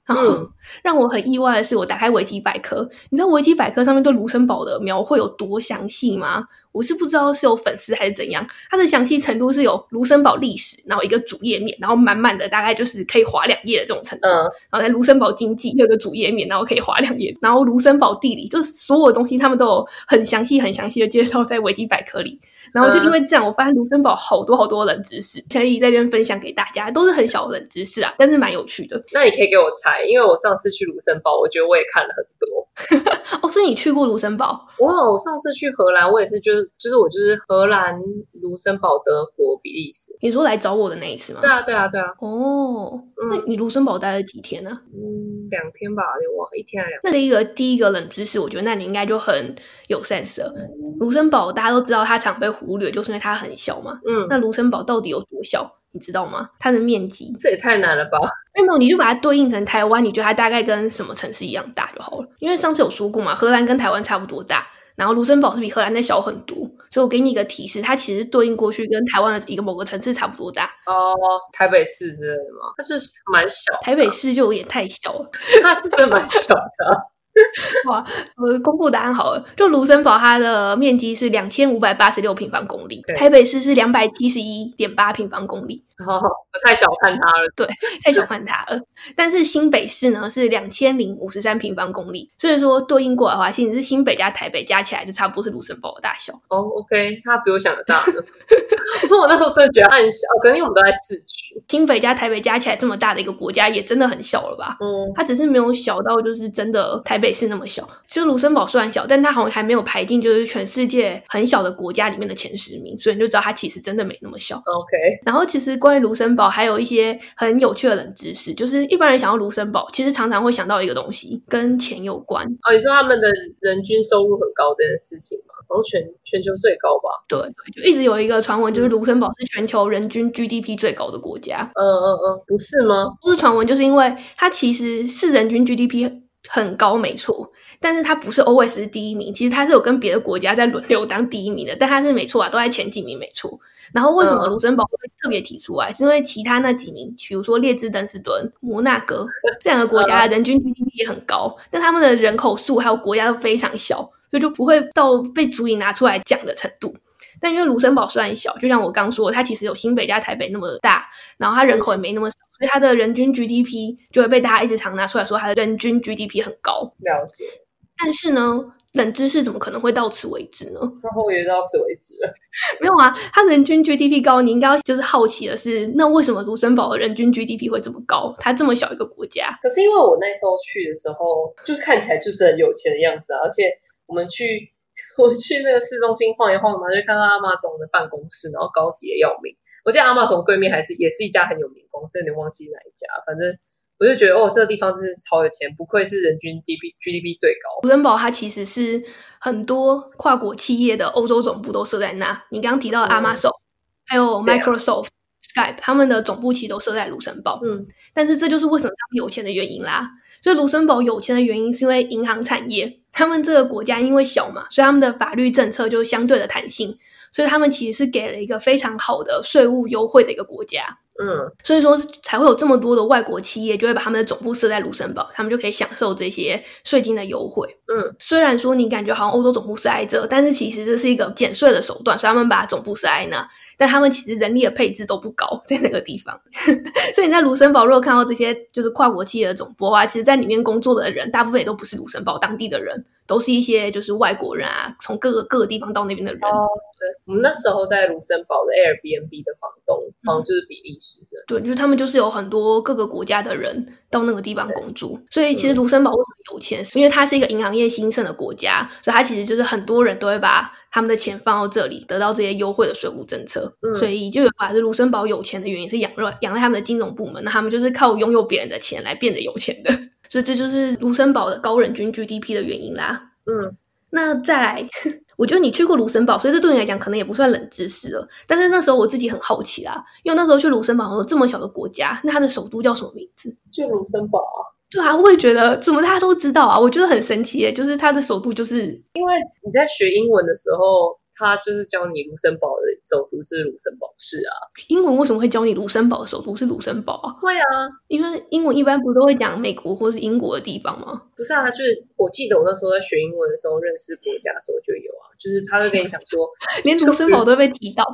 然后嗯 让我很意外的是，我打开维基百科，你知道维基百科上面对卢森堡的描绘有多详细吗？我是不知道是有粉丝还是怎样，它的详细程度是有卢森堡历史，然后一个主页面，然后满满的大概就是可以划两页的这种程度。嗯，然后在卢森堡经济又有个主页面，然后可以划两页，然后卢森堡地理，就是所有东西他们都有很详细、很详细的介绍在维基百科里。然后就因为这样，我发现卢森堡好多好多冷知识，可以在这边分享给大家，都是很小的冷知识啊，但是蛮有趣的那你可以给我猜，因为我上次去卢森堡，我觉得我也看了很多。哦。所以你去过卢森堡？哇，我上次去荷兰，我也是就是就是我就是荷兰、卢森堡、德国、比利时。你说来找我的那一次吗？对啊，对啊，对啊，哦，那你卢森堡待了几天呢？嗯，两天吧，有点忘，一天还两。那第一个第一个冷知识，我觉得那你应该就很有 sense 了。卢森堡大家都知道它常被忽略，就是因为它很小嘛。嗯，那卢森堡到底有多小？你知道吗？它的面积，这也太难了吧？没有你就把它对应成台湾，你觉得它大概跟什么城市一样大就好了。因为上次有说过嘛，荷兰跟台湾差不多大，然后卢森堡是比荷兰再小很多，所以我给你一个提示，它其实对应过去跟台湾的一个某个城市差不多大。哦，台北市之类的吗？它是蛮小的，台北市就有点太小了。它真的蛮小的啊。哇，我公布答案好了，就卢森堡它的面积是两千五百八十六平方公里，台北市是两百七十一点八平方公里，哦，我太小看它了。对太小看它了。但是新北市呢是两千零五十三平方公里，所以说对应过来的话，其实是新北加台北加起来就差不多是卢森堡的大小。哦，OK，它比我想的大呢。我那时候真的觉得它很小，可能因为我们都在市区。新北加台北加起来这么大的一个国家，也真的很小了吧？嗯，它只是没有小到就是真的台北市那么小，就卢森堡虽然小，但它好像还没有排进就是全世界很小的国家里面的前十名，所以你就知道它其实真的没那么小。OK，然后其实关于卢森堡还有一些很有趣的冷知识，就是一般人想到卢森堡，其实常常会想到一个东西跟钱有关。哦，你说他们的人均收入很高这件事情吗？好像全全球最高吧？对，就一直有一个传闻，就是卢森堡是全球人均 GDP 最高的国家。嗯嗯嗯，不是吗？不是传闻，就是因为它其实是人均 GDP 很高，没错，但是它不是 always 是第一名，其实它是有跟别的国家在轮流当第一名的，但它是没错啊，都在前几名，没错。然后为什么嗯卢森堡会特别提出来？是因为其他那几名，比如说列支敦士敦、摩纳哥 这两个国家的人均 GDP 也很高，但他们的人口数还有国家都非常小，所以就不会到被足以拿出来讲的程度。但因为卢森堡虽然小，就像我刚说的，它其实有新北加台北那么大，然后它人口也没那么少，所以它的人均 GDP 就会被大家一直常拿出来说它的人均 GDP 很高。了解，但是呢，冷知识怎么可能会到此为止呢？然后我也到此为止了。没有啊，它人均 GDP 高，你应该要就是好奇的是，那为什么卢森堡的人均 GDP 会这么高？它这么小一个国家，可是因为我那时候去的时候，就看起来就是很有钱的样子啊，而且我们去 我去那个市中心晃一晃嘛，就看到阿玛总的办公室，然后高级的要命。我记得阿玛总对面还是也是一家很有名的公司，有点忘记哪一家，反正我就觉得哦，这个地方真是超有钱，不愧是人均 GDP GDP 最高。卢森堡它其实是很多跨国企业的欧洲总部都设在那。你刚刚提到的嗯 Amazon，、还有 Microsoft、Skype，他们的总部其实都设在卢森堡。嗯，但是这就是为什么他们有钱的原因啦。所以卢森堡有钱的原因是因为银行产业，他们这个国家因为小嘛，所以他们的法律政策就相对的弹性，所以他们其实是给了一个非常好的税务优惠的一个国家。嗯，所以说才会有这么多的外国企业就会把他们的总部设在卢森堡，他们就可以享受这些税金的优惠。嗯，虽然说你感觉好像欧洲总部设在这，但是其实这是一个减税的手段，所以他们把总部设在那，但他们其实人力的配置都不高，在那个地方。所以你在卢森堡如果看到这些就是跨国企业的总部的话，其实在里面工作的人大部分也都不是卢森堡当地的人，都是一些就是外国人啊，从各个各个地方到那边的人。哦，对，我们那时候在卢森堡的 Airbnb 的房东，好像就是比利时人。对，就是他们就是有很多各个国家的人到那个地方工作，所以其实卢森堡为什么有钱，是因为它是一个银行业兴盛的国家，所以它其实就是很多人都会把他们的钱放到这里，得到这些优惠的税务政策。嗯所以就有把是卢森堡有钱的原因是仰赖仰赖他们的金融部门，那他们就是靠拥有别人的钱来变得有钱的。所以这就是卢森堡的高人均 GDP 的原因啦。嗯，那再来，我觉得你去过卢森堡，所以这对你来讲可能也不算冷知识了。但是那时候我自己很好奇啦，因为那时候去卢森堡有这么小的国家，那它的首都叫什么名字？就卢森堡啊。对啊，我也觉得怎么大家都知道啊，我觉得很神奇耶，就是它的首都就是因为你在学英文的时候，他就是教你卢森堡的首都就是卢森堡市啊。英文为什么会教你卢森堡的首都是卢森堡啊？会啊，因为英文一般不都会讲美国或是英国的地方吗？不是啊，就是我记得我那时候在学英文的时候，认识国家的时候就有啊，就是他会跟你讲说，连卢森堡都被提到。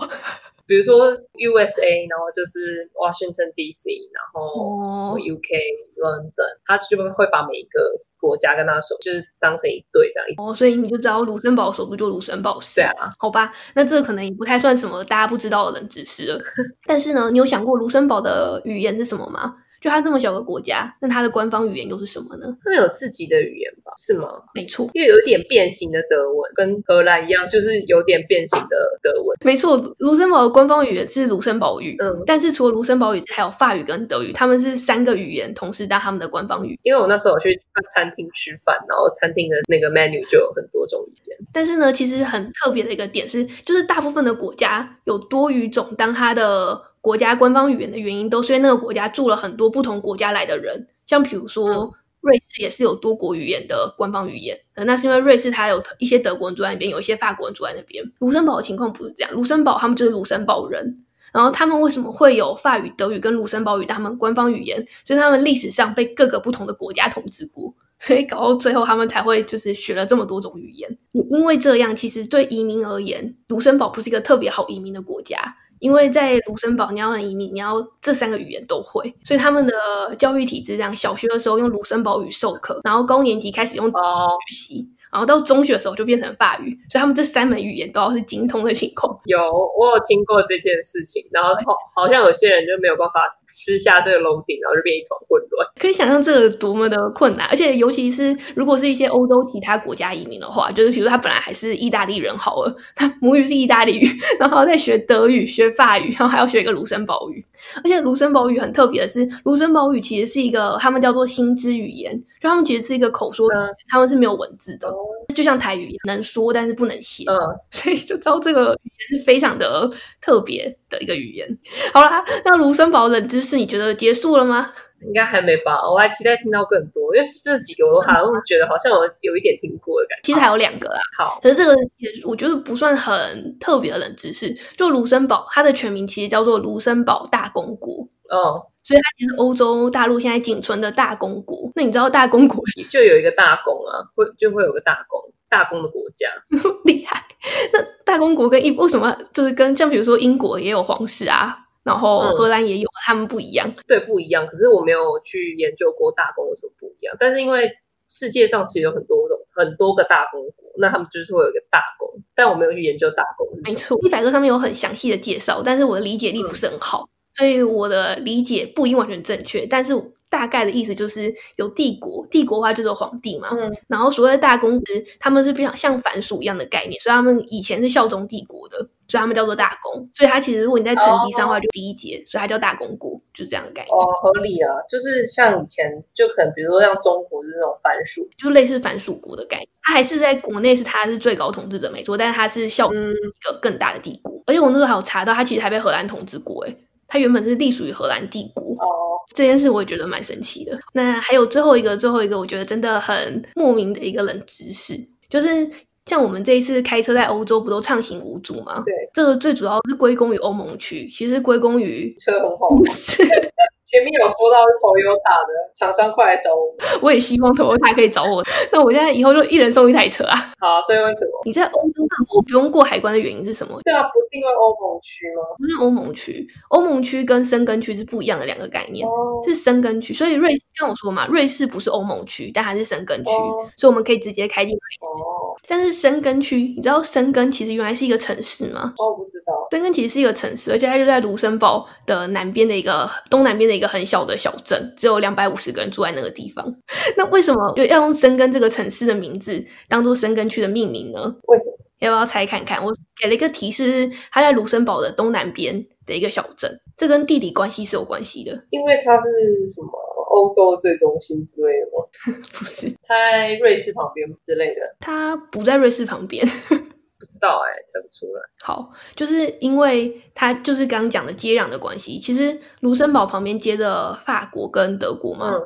比如说 USA，然后就是 Washington D.C，然后 UK London，他就会把每一个国家跟他首就是当成一对这样。哦，所以你就知道卢森堡首都就卢森堡市。对啊，好吧，那这可能也不太算什么大家不知道的冷知识了。但是呢，你有想过卢森堡的语言是什么吗？就它这么小个国家，那它的官方语言又是什么呢？它们有自己的语言吧？是吗？没错，因为有点变形的德文，跟荷兰一样，就是有点变形的德文。没错，卢森堡的官方语言是卢森堡语。嗯，但是除了卢森堡语，还有法语跟德语，他们是三个语言同时当他们的官方语。因为我那时候我去餐厅吃饭，然后餐厅的那个 menu 就有很多种语言。但是呢，其实很特别的一个点是，就是大部分的国家有多语种当它的国家官方语言的原因，都是因为那个国家住了很多不同国家来的人。像比如说，瑞士也是有多国语言的官方语言，呃，那是因为瑞士它有一些德国人住在那边，有一些法国人住在那边。卢森堡的情况不是这样，卢森堡他们就是卢森堡人。然后他们为什么会有法语、德语跟卢森堡语他们官方语言？所以他们历史上被各个不同的国家统治过，所以搞到最后他们才会就是学了这么多种语言。也因为这样，其实对移民而言，卢森堡不是一个特别好移民的国家。因为在卢森堡，你要移民，你要这三个语言都会，所以他们的教育体制这样：小学的时候用卢森堡语授课，然后高年级开始用哦，学习，然后到中学的时候就变成法语，所以他们这三门语言都要是精通的情况。有我有听过这件事情，然后好好像有些人就没有办法吃下这个楼顶，然后就变一团混乱。可以想象这个多么的困难，而且尤其是如果是一些欧洲其他国家移民的话，就是比如他本来还是意大利人好了，他母语是意大利语，然后再学德语、学法语，然后还要学一个卢森堡语。而且卢森堡语很特别的是，卢森堡语其实是一个他们叫做心知语言，就他们其实是一个口说，他们是没有文字的，就像台语一样，能说但是不能写。嗯，所以就知道这个语言是非常的特别的一个语言。好啦，那卢森堡冷知识你觉得结束了吗？应该还没吧？我还期待听到更多，因为这几个我都好像觉得好像我有一点听过的感觉。其实还有两个啦，好，可是这个也我觉得不算很特别的冷知识。就卢森堡，它的全名其实叫做卢森堡大公国，哦，所以它其实欧洲大陆现在仅存的大公国。那你知道大公国 就有一个大公啊，会就会有个大公，大公的国家。厉害？那大公国跟一为什么就是跟像比如说英国也有皇室啊？然后嗯荷兰也有，他们不一样。对，不一样。可是我没有去研究过大公有什么不一样。但是因为世界上其实有很多种很多个大公国，那他们就是会有一个大公，但我没有去研究大公。没错，一百个上面有很详细的介绍，但是我的理解力不是很好，所以我的理解不一定完全正确。但是大概的意思就是有帝国，帝国的话就是有皇帝嘛，嗯然后所谓的大公子，他们是比较像藩属一样的概念，所以他们以前是效忠帝国的，所以他们叫做大公。所以他其实如果你在层级上的话，就第一节，所以它叫大公国，就是这样的概念，哦，合理啊，就是像以前就可能比如说像中国就是那种藩属，就类似藩属国的概念。他还是在国内是他是最高统治者没错，但是他是效忠嗯一个更大的帝国。而且我那时候还有查到，他其实还被荷兰统治过，诶，它原本是隶属于荷兰帝国。哦，这件事我也觉得蛮神奇的。那还有最后一个，最后一个，我觉得真的很莫名的一个冷知识，就是像我们这一次开车在欧洲，不都畅行无阻吗？对，这个最主要是归功于欧盟区，其实归功于车红红，不是。前面有说到是 Toyota 的，厂商快来找我。我也希望 Toyota 可以找我。那我现在以后就一人送一台车啊！好，所以为什么？你在欧洲各国不用过海关的原因是什么？对啊，不是因为欧盟区吗？不是欧盟区，欧盟区跟申根区是不一样的两个概念。哦，是申根区，所以瑞士跟我说嘛，瑞士不是欧盟区，但它是申根区，哦所以我们可以直接开进瑞士。哦，但是申根区，你知道申根其实原来是一个城市吗？哦，我不知道。申根其实是一个城市，而且它就在卢森堡的南边的一个东南边的一个很小的小镇，只有两百五十个人住在那个地方。那为什么就要用申根这个城市的名字当做申根区的命名呢？为什么？要不要猜看看？我给了一个提示，是它在卢森堡的东南边的一个小镇，这跟地理关系是有关系的。因为它是什么欧洲最中心之类的吗？不是，它在瑞士旁边之类的，它不在瑞士旁边。不知道哎、猜不出来。好，就是因为它就是刚刚讲的接壤的关系，其实卢森堡旁边接着法国跟德国嘛，嗯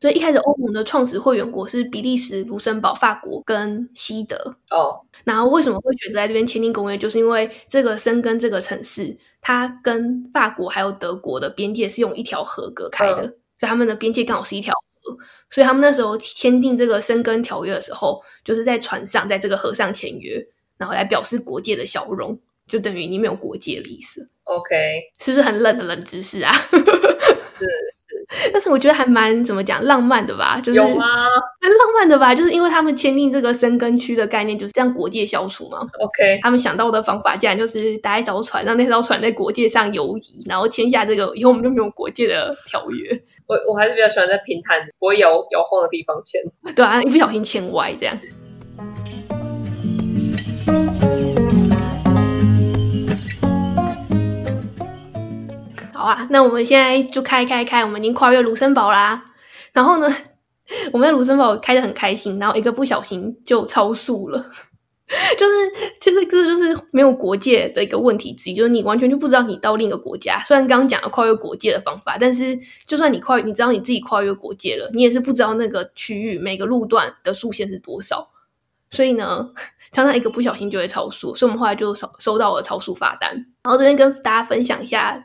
所以一开始欧盟的创始会员国是比利时、卢森堡、法国跟西德。哦，然后为什么会选择在这边签订公约？就是因为这个申根这个城市，它跟法国还有德国的边界是用一条河隔开的，嗯所以他们的边界刚好是一条河。所以他们那时候签订这个申根条约的时候，就是在船上，在这个河上签约，然后来表示国界的消融，就等于你没有国界的意思，OK，是不是很冷的冷知识啊？是是，但是我觉得还蛮怎么讲浪漫的吧，就是有吗蛮浪漫的吧，就是因为他们签订这个生根区的概念，就是这样国界消除嘛。？OK，他们想到的方法，竟然就是搭一艘船，让那艘船在国界上游移，然后签下这个以后我们就没有国界的条约，我我还是比较喜欢在平坦不会摇摇晃的地方签。对啊，一不小心签歪这样。好啊，那我们现在就开开开，我们已经跨越卢森堡啦。然后呢，我们在卢森堡开得很开心，然后一个不小心就超速了。就是，其实这就是没有国界的一个问题之一，就是你完全就不知道你到另一个国家。虽然刚刚讲了跨越国界的方法，但是就算你跨，你知道你自己跨越国界了，你也是不知道那个区域每个路段的速限是多少。所以呢，常常一个不小心就会超速，所以我们后来就收收到了超速罚单。然后这边跟大家分享一下，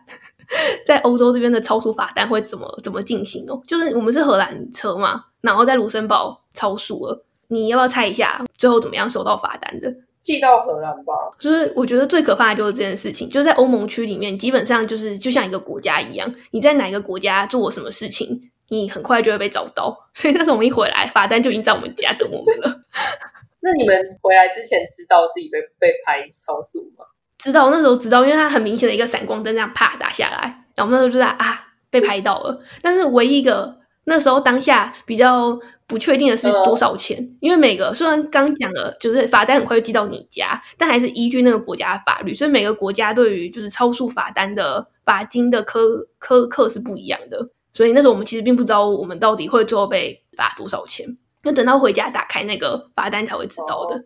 在欧洲这边的超速罚单会怎么怎么进行哦。就是我们是荷兰车嘛，然后在卢森堡超速了，你要不要猜一下最后怎么样收到罚单的？寄到荷兰吧。就是我觉得最可怕的就是这件事情，就是在欧盟区里面，基本上就是就像一个国家一样，你在哪个国家做了什么事情，你很快就会被找到。所以那时候我们一回来，罚单就已经在我们家等我们了。那你们回来之前知道自己被被拍超速吗？知道那时候知道，因为它很明显的一个闪光灯这样啪打下来，然后我们那时候就在啊被拍到了。但是唯一一个那时候当下比较不确定的是嗯多少钱，因为每个虽然刚讲的就是罚单很快就寄到你家，但还是依据那个国家的法律，所以每个国家对于就是超速罚单的罚金的苛苛刻是不一样的。所以那时候我们其实并不知道我们到底会最后被罚多少钱，要等到回家打开那个罚单才会知道的。哦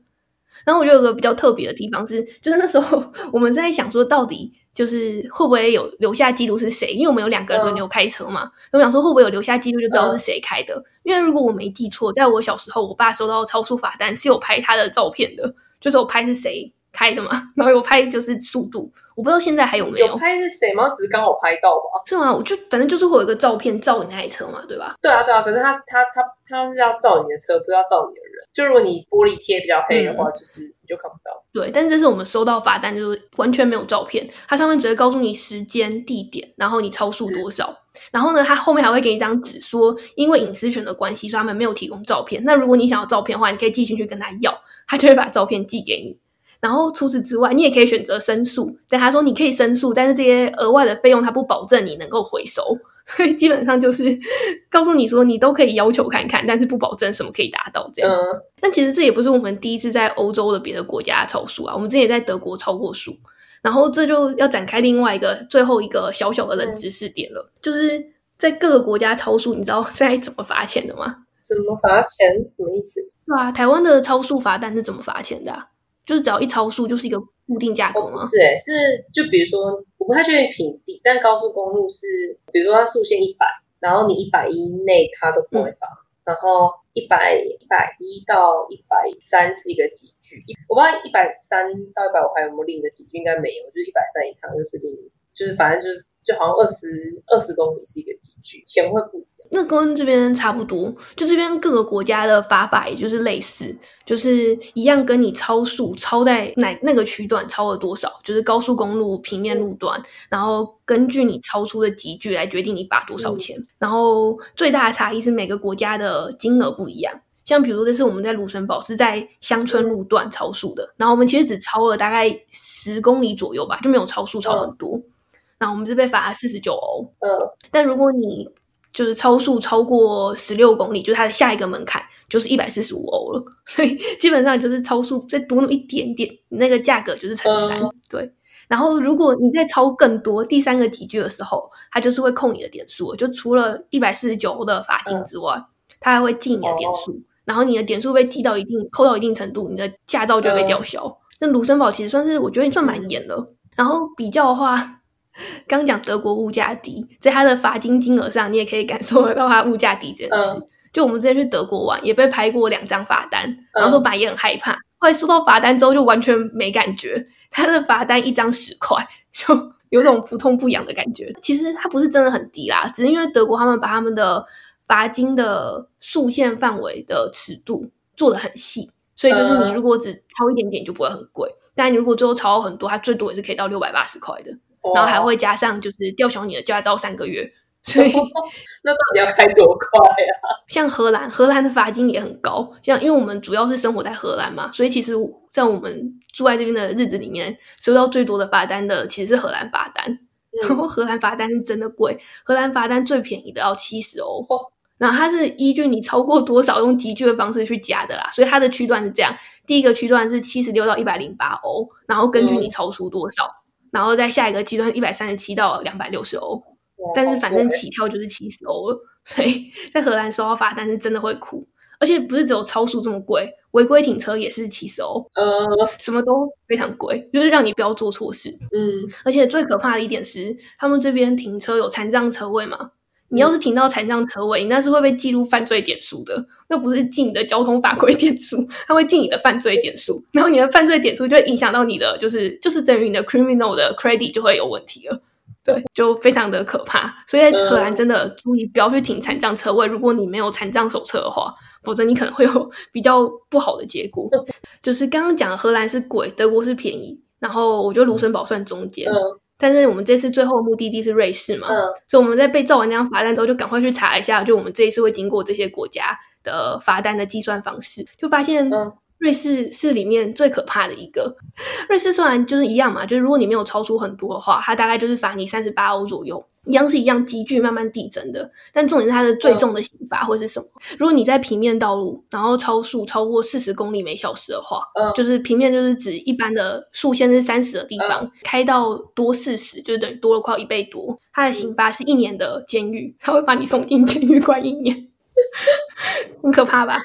然后我觉得有个比较特别的地方是，就是那时候我们在想说，到底就是会不会有留下记录是谁？因为我们有两个人轮流开车嘛，我想说会不会有留下记录就知道是谁开的。因为如果我没记错，在我小时候，我爸收到超速罚单是有拍他的照片的，就是我拍是谁开的嘛，然后有拍就是速度，我不知道现在还有没有拍是谁吗？只是刚好拍到吧。是吗？我就反正就是会有一个照片照你那台车嘛，对吧？对啊，对啊，可是他他他他是要照你的车，不是要照你的人。就如果你玻璃贴比较黑的话，就是你就看不到。对，但是这是我们收到罚单，就是完全没有照片，它上面只会告诉你时间、地点，然后你超速多少。然后呢，它后面还会给你一张纸，说因为隐私权的关系，所以他们没有提供照片。那如果你想要照片的话，你可以寄信去跟他要，他就会把照片寄给你。然后除此之外，你也可以选择申诉，但他说你可以申诉，但是这些额外的费用他不保证你能够回收，所以基本上就是告诉你说你都可以要求看看，但是不保证什么可以达到这样。嗯，但其实这也不是我们第一次在欧洲的别的国家超速啊，我们之前也在德国超过速。然后这就要展开另外一个最后一个小小的冷知识点了，就是在各个国家超速，你知道 在怎么罚钱的吗？怎么罚钱？什么意思？对啊，台湾的超速罚单是怎么罚钱的、啊？就是只要一超速就是一个固定价格哦，吗不？是诶、是就比如说，我不太确定平地，但高速公路是，比如说它速限一百，然后你一百一内它都不会罚，然后一百一百一到一百三是一个集聚，一我不知道一百三到一百五还有没有另一个集聚，应该没有，就是一百三以上就是另，就是反正就是就好像二十二十公里是一个集聚，钱会不一样。那跟这边差不多，就这边各个国家的罚法也就是类似，就是一样跟你超速超在哪那个区段超了多少，就是高速公路平面路段，然后根据你超出的集距来决定你罚多少钱。然后最大的差异是每个国家的金额不一样。像比如说这次我们在卢森堡是在乡村路段超速的，然后我们其实只超了大概十公里左右吧，就没有超速超很多。然后我们是被罚了四十九欧，嗯，但如果你就是超速超过十六公里，就是它的下一个门槛就是一百四十五欧了，所以基本上就是超速再多那么一点点，那个价格就是乘三、嗯对。然后如果你再超更多第三个集聚的时候，它就是会扣你的点数，就除了一百四十九的罚金之外，它还会记你的点数。然后你的点数被记到一定扣到一定程度，你的驾照就会被吊销。这卢森堡其实算是我觉得算蛮严了。然后比较的话，刚讲德国物价低，在它的罚金金额上，你也可以感受得到它物价低这件事。就我们之前去德国玩，也被拍过两张罚单，然后说本来也很害怕，后来收到罚单之后就完全没感觉。它的罚单一张十块，就有种不痛不痒的感觉。其实它不是真的很低啦，只是因为德国他们把他们的罚金的速限范围的尺度做的很细，所以就是你如果只超一点点就不会很贵，但你如果最后超很多，它最多也是可以到六百八十块的，然后还会加上就是吊销你的驾照三个月。所以那到底要开多快呀？像荷兰，荷兰的罚金也很高。像因为我们主要是生活在荷兰嘛，所以其实在我们住在这边的日子里面，收到最多的罚单的其实是荷兰罚单。然后荷兰罚单是真的贵，荷兰罚单最便宜的要七十欧。然后它是依据你超过多少用集聚的方式去加的啦，所以它的区段是这样：第一个区段是七十六到一百零八欧，然后根据你超出多少，然后在下一个阶段一百三十七到两百六十欧。但是反正起跳就是七十欧了，所以在荷兰收到罚单是真的会哭，而且不是只有超速这么贵，违规停车也是七十欧，呃，什么都非常贵，就是让你不要做错事。嗯，而且最可怕的一点是，他们这边停车有残障车位嘛？你要是停到残障车位，你那是会被记录犯罪点数的，那不是记你的交通法规点数，它会记你的犯罪点数，然后你的犯罪点数就会影响到你的，就是就是等于你的 criminal 的 credit 就会有问题了。对，就非常的可怕，所以在荷兰真的注意不要去停残障车位。如果你没有残障手册的话，否则你可能会有比较不好的结果。就是刚刚讲荷兰是贵，德国是便宜，然后我觉得卢森堡算中间。但是我们这次最后目的地是瑞士嘛，所以我们在被照完那张罚单之后，就赶快去查一下，就我们这一次会经过这些国家的罚单的计算方式，就发现。瑞士是里面最可怕的一个。瑞士虽然就是一样嘛，就是如果你没有超出很多的话，它大概就是罚你三十八欧左右，一样是一样急剧慢慢递增的。但重点是它的最重的刑罚会是什么？如果你在平面道路，然后超速超过四十公里每小时的话，嗯，就是平面就是指一般的速限是三十的地方，开到多四十，就等于多了快一倍多。它的刑罚是一年的监狱，他会把你送进监狱关一年，很可怕吧？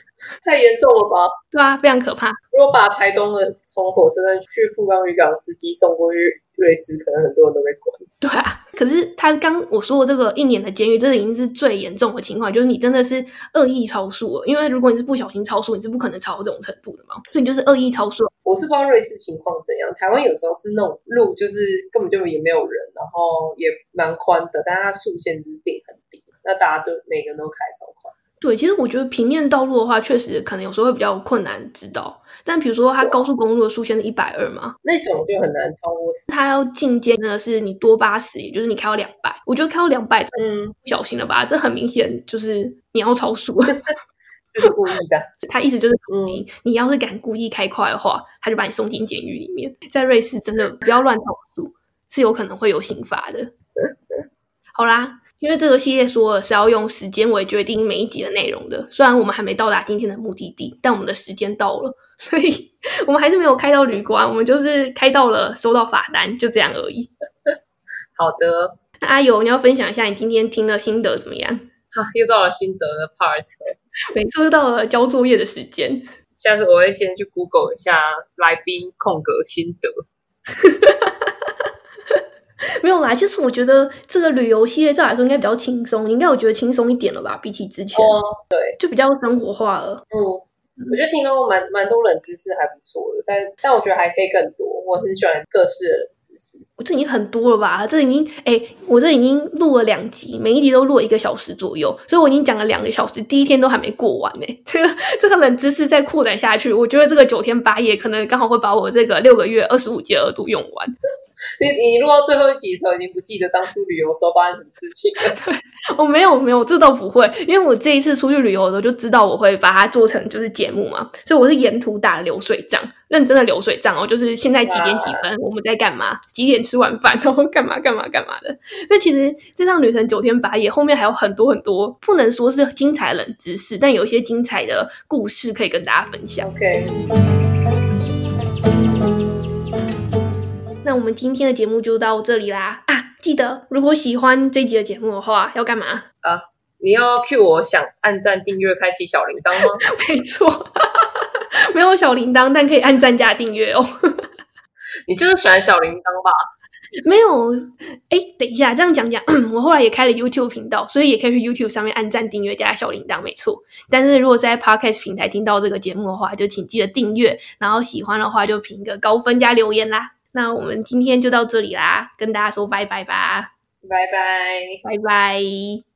太严重了吧？对啊，非常可怕。如果把台东的从火车站去富冈渔港司机送过去瑞士，可能很多人都被关。对啊，可是他刚我说的这个一年的监狱，这已经是最严重的情况，就是你真的是恶意超速了。因为如果你是不小心超速，你是不可能超到这种程度的嘛。所以你就是恶意超速。我是不知道瑞士情况怎样，台湾有时候是那种路就是根本就也没有人，然后也蛮宽的，但是它速限就是定很低，那大家都每个人都开超快。对，其实我觉得平面道路的话，确实可能有时候会比较困难知道。但比如说，它高速公路的速限是一百二嘛，那种就很难超过。它要进阶的是你多八十，也就是你开到两百。我觉得开到两百，嗯，小心了吧？这很明显就是你要超速，是故意的。他意思就是，你你要是敢故意开快的话，他就把你送进监狱里面。在瑞士，真的不要乱超速，是有可能会有刑罚的。好啦。因为这个系列说是要用时间为决定每一集的内容的，虽然我们还没到达今天的目的地，但我们的时间到了，所以我们还是没有开到旅馆，我们就是开到了收到罚单，就这样而已。好的，那阿友，你要分享一下你今天听的心得怎么样？好，又到了心得的 part，每次又到了交作业的时间。下次我会先去 Google 一下来宾空格心得。没有啦，其实我觉得这个旅游系列照来说应该比较轻松，应该我觉得轻松一点了吧，比起之前，对，就比较生活化了。嗯，我觉得听到蛮蛮多冷知识还不错的，但但我觉得还可以更多。我很喜欢各式的冷知识，我这已经很多了吧？这已经哎，我这已经录了两集，每一集都录了一个小时左右，所以我已经讲了两个小时，第一天都还没过完呢。这个这个冷知识再扩展下去，我觉得这个九天八夜可能刚好会把我这个六个月二十五节额度用完。你你录到最后一集的时候，已经不记得当初旅游时候发生什么事情了。我没有没有，这倒不会，因为我这一次出去旅游的时候就知道我会把它做成就是节目嘛，所以我是沿途打流水账，认真的流水账哦，就是现在几点几分，我们在干嘛，几点吃完饭，然后干嘛干嘛干嘛的。所以其实这趟旅程九天八夜，后面还有很多很多，不能说是精彩冷知识，但有一些精彩的故事可以跟大家分享。OK。我们今天的节目就到这里啦啊！记得如果喜欢这集的节目的话，要干嘛？啊，你要 cue 我想按赞、订阅、开启小铃铛吗？没错，没有小铃铛，但可以按赞加订阅哦。你就是喜欢小铃铛吧？没有，哎，等一下，这样讲讲，我后来也开了 YouTube 频道，所以也可以去 YouTube 上面按赞、订阅、加小铃铛，没错。但是如果在 Podcast 平台听到这个节目的话，就请记得订阅，然后喜欢的话就评个高分加留言啦。那我们今天就到这里啦，跟大家说拜拜吧，拜拜，拜拜。